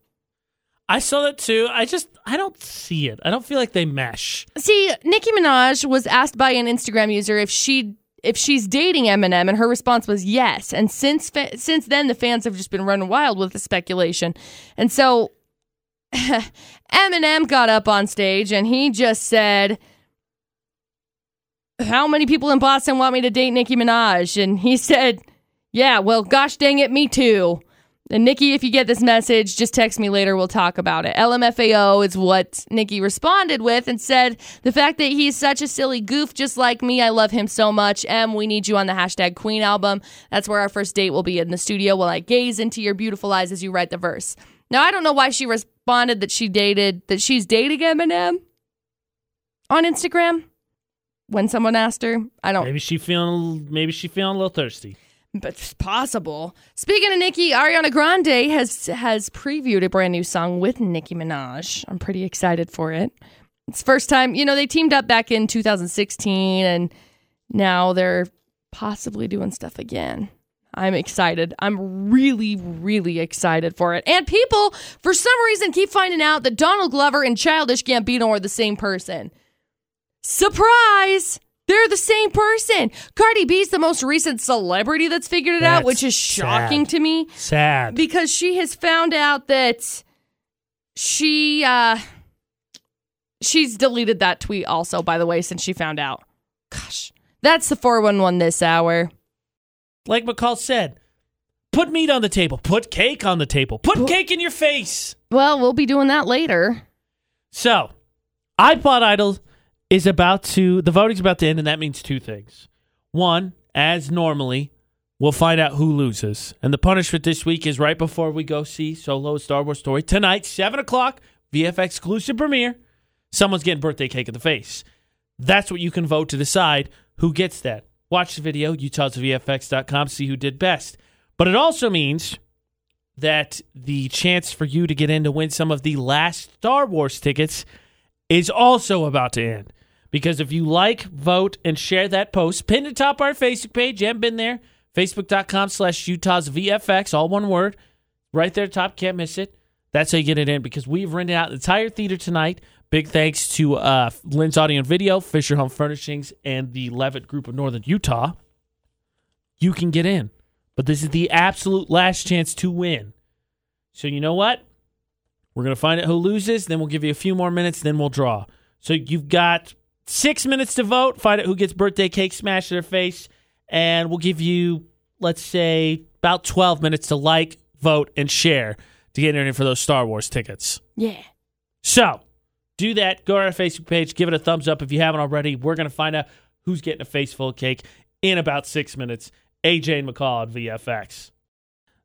I saw that too. I just I don't see it. I don't feel like they mesh. See, Nicki Minaj was asked by an Instagram user if she if she's dating Eminem, and her response was yes. And since fa- since then, the fans have just been running wild with the speculation. And so, Eminem got up on stage and he just said, "How many people in Boston want me to date Nicki Minaj?" And he said, "Yeah, well, gosh dang it, me too." And Nicki, if you get this message, just text me later. We'll talk about it. LMFAO is what Nicki responded with and said, The fact that he's such a silly goof just like me, I love him so much. M, we need you on the hashtag Queen album. That's where our first date will be in the studio while I gaze into your beautiful eyes as you write the verse. Now, I don't know why she responded that she dated, that she's dating Eminem on Instagram when someone asked her. I don't Maybe she feeling maybe she feeling a little thirsty. But it's possible. Speaking of Nicki, Ariana Grande has has previewed a brand new song with Nicki Minaj. I'm pretty excited for it. It's first time, you know, they teamed up back in 2016 and now they're possibly doing stuff again. I'm excited. I'm really, really excited for it. And people, for some reason, keep finding out that Donald Glover and Childish Gambino are the same person. Surprise! They're the same person. Cardi B's the most recent celebrity that's figured it out, which is shocking sad. to me Sad. because she has found out that she uh she's deleted that tweet also by the way since she found out. Gosh. That's the 411 this hour. like McCall said, put meat on the table, put cake on the table, put cake in your face. Well, we'll be doing that later. So, iPod Idol is about to, the voting's about to end, and that means two things. One, as normally, we'll find out who loses. And the punishment this week is right before we go see Solo Star Wars story. Tonight, 7 o'clock, VFXclusive premiere. Someone's getting birthday cake in the face. That's what you can vote to decide who gets that. Watch the video, utahsvfx.com, see who did best. But it also means that the chance for you to get in to win some of the last Star Wars tickets is also about to end. Because if you like, vote, and share that post, pin to top our Facebook page. You haven't been there. Facebook.com slash Utah's VFX, all one word. Right there, top, can't miss it. That's how you get it in because we've rented out the entire theater tonight. Big thanks to uh, Lynn's Audio and Video, Fisher Home Furnishings, and the Leavitt Group of Northern Utah. You can get in, but this is the absolute last chance to win. So you know what? We're gonna find out who loses. Then we'll give you a few more minutes. Then we'll draw. So you've got six minutes to vote. Find out who gets birthday cake smashed to their face, and we'll give you, let's say, about twelve minutes to like, vote, and share to get in for those Star Wars tickets. Yeah. So do that. Go to our Facebook page. Give it a thumbs up if you haven't already. We're going to find out who's getting a face full of cake in about six minutes. AJ McCall at VFX.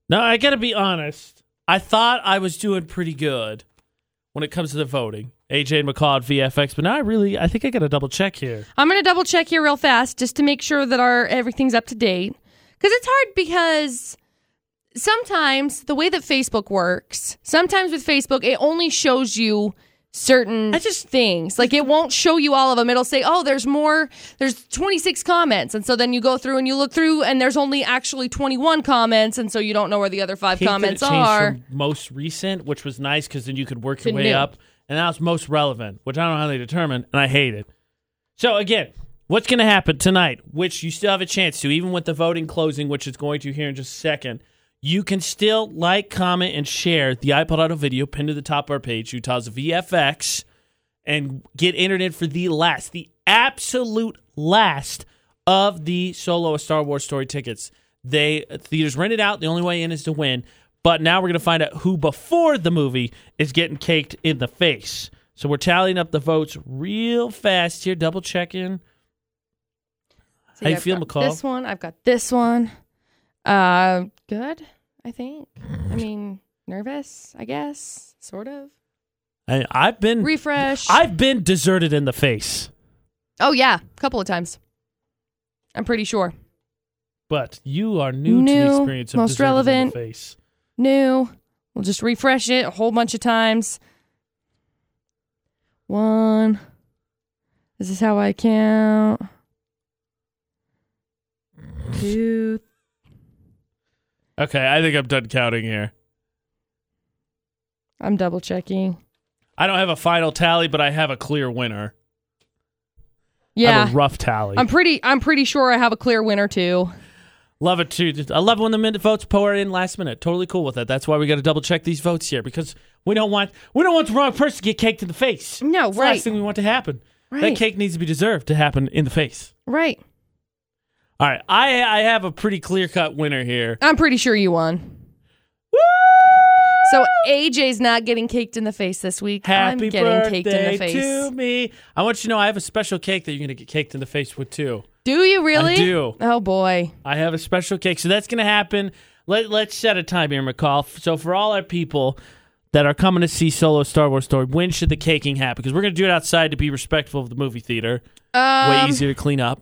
Now, I got to be honest. I thought I was doing pretty good when it comes to the voting. AJ and McCall at VFX, but now I really, I think I got to double check here. I'm going to double check here real fast just to make sure that our everything's up to date. Cuz it's hard because sometimes the way that Facebook works, sometimes with Facebook it only shows you certain I just- things. Like it won't show you all of them. It'll say, "Oh, there's more. There's 26 comments." And so then you go through and you look through and there's only actually 21 comments and so you don't know where the other 5 Hate comments it are. from most recent, which was nice because then you could work your way new. up, and now it's most relevant, which I don't know how they determine, and I hate it. So again, what's going to happen tonight? Which you still have a chance to, even with the voting closing, which is going to here in just a second. You can still like, comment, and share the iPod Idol video pinned to the top of our page, Utah's VFX, and get entered in for the last, the absolute last of the solo A Star Wars story tickets. They theaters rented out. The only way in is to win. But now we're gonna find out who before the movie is getting caked in the face. So we're tallying up the votes real fast here, double checking. So How you I've feel, McCall? This one, I've got this one. Uh, good. I think. I mean, nervous. I guess, sort of. I, I've been Refresh. I've been deserted in the face, oh yeah, a couple of times. I'm pretty sure. but you are new, to the experience of most deserted in relevant. the face. New. We'll just refresh it a whole bunch of times. One. This is how I count. Two. Okay, I think I'm done counting here. I'm double checking. I don't have a final tally, but I have a clear winner. I Yeah. have a rough tally. I'm pretty I'm pretty sure I have a clear winner too. Love it too. I love when the minute votes pour in last minute. Totally cool with that. That's why we got to double check these votes here because we don't want we don't want the wrong person to get caked in the face. No, the right. last thing we want to happen. Right. That cake needs to be deserved to happen in the face. Right. All right, I I have a pretty clear cut winner here. I'm pretty sure you won. Woo! So AJ's not getting caked in the face this week. Happy I'm getting birthday caked in the face. to me. I want you to know I have a special cake that you're gonna get caked in the face with too. Do you really? I do. Oh boy. I have a special cake. So that's going to happen. Let, let's set a time here, McCall. So for all our people that are coming to see Solo Star Wars Story, when should the caking happen? Because we're going to do it outside to be respectful of the movie theater. Way Um, easier to clean up.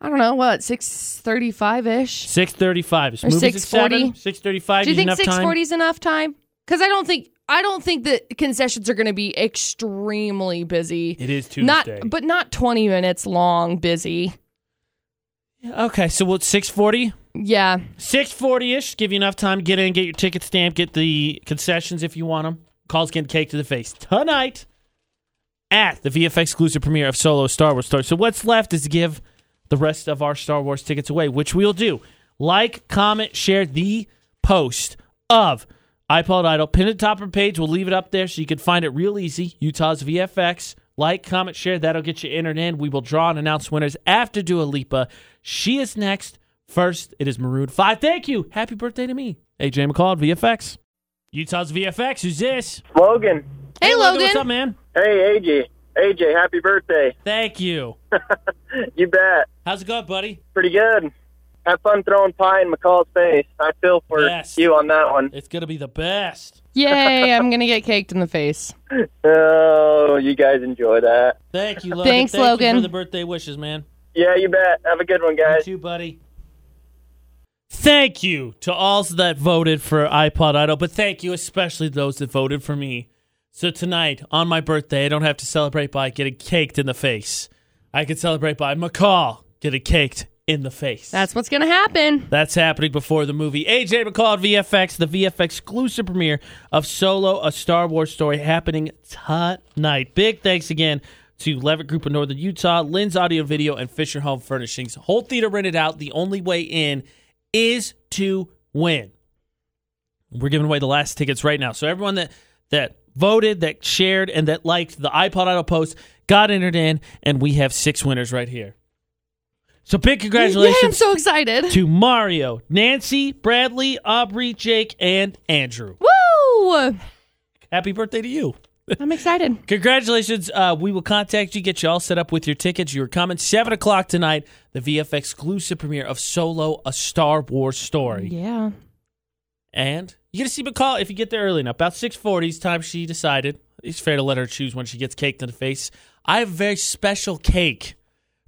I don't know what six thirty five ish. 635. Is Or movies 6:40? 7? 635 Do you think six forty is enough time? Because I don't think I don't think that concessions are going to be extremely busy. It is Tuesday. Not, but not twenty minutes long. Busy. okay, so what's 640? Yeah. 640-ish. Give you enough time to get in, get your ticket stamped, get the concessions if you want them. Calls getting cake to the face. Tonight, at the VFXclusive premiere of Solo Star Wars Story. So what's left is to give the rest of our Star Wars tickets away, which we'll do. Like, comment, share the post of iPod Idol. Pin it top of the page. We'll leave it up there so you can find it real easy. Utah's VFX. Like, comment, share. That'll get you entered in. We will draw and announce winners after Dua Lipa. She is next. First, it is Maroon 5. Thank you. Happy birthday to me. AJ McCall at VFX. Utah's VFX. Who's this? Logan. Hey, Logan. What's up, man? Hey, AJ. AJ, happy birthday. Thank you. You bet. How's it going, buddy? Pretty good. Have fun throwing pie in McCall's face. I feel for Yes. you on that one. It's going to be the best. Yay, I'm going to get caked in the face. Oh, you guys enjoy that. Thank you, Logan. Thanks, Thank You Logan. for the birthday wishes, man. Yeah, you bet. Have a good one, You guys. too, buddy. Thank you to all that voted for iPod Idol, but thank you especially those that voted for me. So tonight, on my birthday, I don't have to celebrate by getting caked in the face. I can celebrate by McCall getting caked in the face. That's what's going to happen. That's happening before the movie. AJ McCall at VFX, the VFXclusive premiere of Solo, a Star Wars story happening tonight. Big thanks again to Leavitt Group of Northern Utah, Lynn's Audio Video, and Fisher Home Furnishings. Whole theater rented out. The only way in is to win. We're giving away the last tickets right now. So everyone that that voted, that shared, and that liked the iPod Idol post got entered in, and we have six winners right here. So big congratulations Yay, I'm so excited. to Mario, Nancy, Bradley, Aubrey, Jake, and Andrew. Woo! Happy birthday to you. I'm excited. Congratulations. Uh, we will contact you, get you all set up with your tickets. Your comments, 7 o'clock tonight, the VFXclusive premiere of Solo, a Star Wars story. Yeah. And you get to see McCall if you get there early enough. About 6.40 is time she decided. It's fair to let her choose when she gets caked in the face. I have a very special cake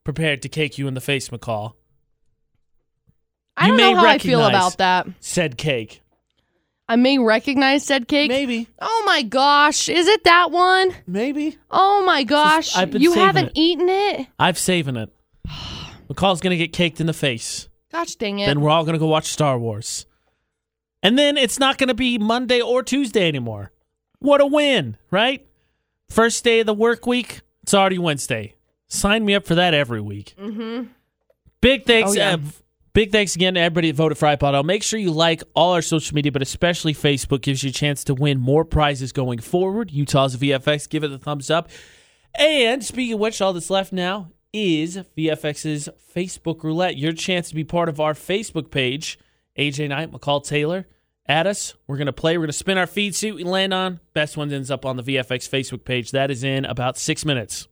prepared to cake you in the face, McCall. I You don't know how I feel about that. Said cake. I may recognize said cake. Maybe. Oh my gosh, is it that one? Maybe. Oh my gosh, I've been you haven't it. eaten it? I've saving it. McCall's gonna get caked in the face. Gosh dang it. Then we're all gonna go watch Star Wars. And then it's not gonna be Monday or Tuesday anymore. What a win, right? First day of the work week, it's already Wednesday. Sign me up for that every week. mm-hmm. Big thanks. Oh, yeah. uh, big thanks again to everybody that voted for iPod. I'll make sure you like all our social media, but especially Facebook gives you a chance to win more prizes going forward. Utah's VFX, give it a thumbs up. And speaking of which, all that's left now is VFX's Facebook Roulette. Your chance to be part of our Facebook page. AJ Knight, McCall Taylor. at us. We're going to play. We're going to spin our feed, see what we land on. Best one ends up on the VFX Facebook page. That is in about six minutes.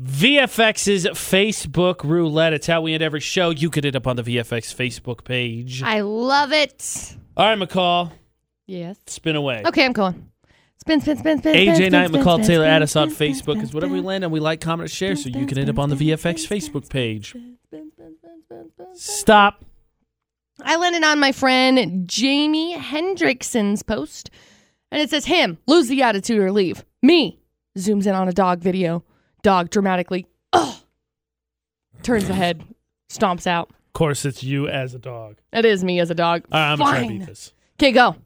VFX's Facebook Roulette. It's how we end every show. You could end up on the VFX Facebook page. I love it. All right, McCall, Yes. spin away. Okay, I'm going. Spin, spin, spin, spin. AJ spin, Knight, spin, McCall spin, Taylor, spin, add us on spin, spin, Facebook because spin, whatever we land on, we like, comment, or share, so you can end up on the VFX Facebook page. spin, spin, spin, spin, spin. Stop. I landed on my friend Jamie Hendrickson's post, and it says, Him, lose the attitude or leave. Me, zooms in on a dog video. Dog dramatically, ugh, turns the head, stomps out. Of course, it's you as a dog. That is me as a dog. All right, I'm going to try to beat this. Okay, go.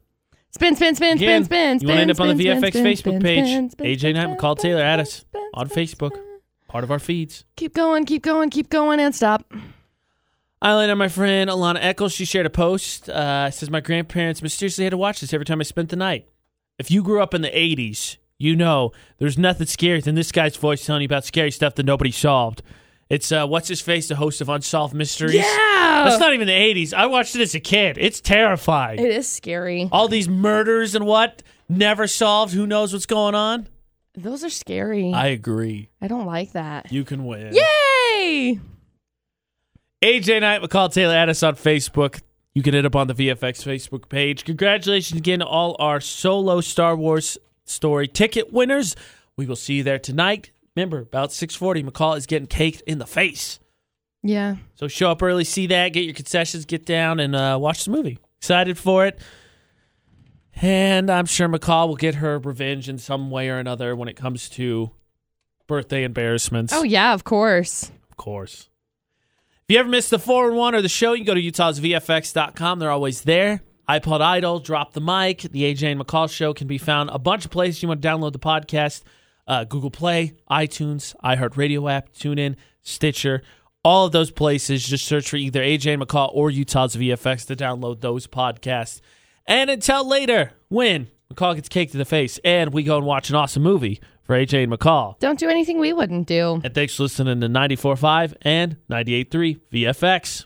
Spin, spin, spin, Again, spin, spin, you wanna end up on the spin, VFX Facebook page. AJ Knight, McCall Taylor, spin, us on Facebook. Part of our feeds. Keep going, keep going, keep going, and stop. On my friend Alana Eccles. She shared a post. Uh, says my grandparents mysteriously had to watch this every time I spent the night. If you grew up in the '80s, you know there's nothing scarier than this guy's voice telling you about scary stuff that nobody solved. It's uh, what's his face, the host of Unsolved Mysteries. Yeah! that's not even the '80s. I watched it as a kid. It's terrifying. It is scary. All these murders and what never solved. Who knows what's going on? Those are scary. I agree. I don't like that. You can win. Yay! AJ Knight, McCall Taylor, add us on Facebook. You can hit up on the VFX Facebook page. Congratulations again to all our solo Star Wars story ticket winners. We will see you there tonight. Remember, about 640, McCall is getting caked in the face. Yeah. So show up early, see that, get your concessions, get down, and uh, watch the movie. Excited for it. And I'm sure McCall will get her revenge in some way or another when it comes to birthday embarrassments. Oh yeah, of course. Of course. If you ever missed the 4 and 1 or the show, you can go to utahsvfx.com. They're always there. iPod Idol, Drop the Mic, the AJ and McCall show can be found a bunch of places. You want to download the podcast, uh, Google Play, iTunes, iHeartRadio app, TuneIn, Stitcher, all of those places. Just search for either AJ and McCall or Utah's VFX to download those podcasts. And until later, when McCall gets caked to the face and we go and watch an awesome movie for AJ and McCall. Don't do anything we wouldn't do. And thanks for listening to 94.5 and 98.3 VFX.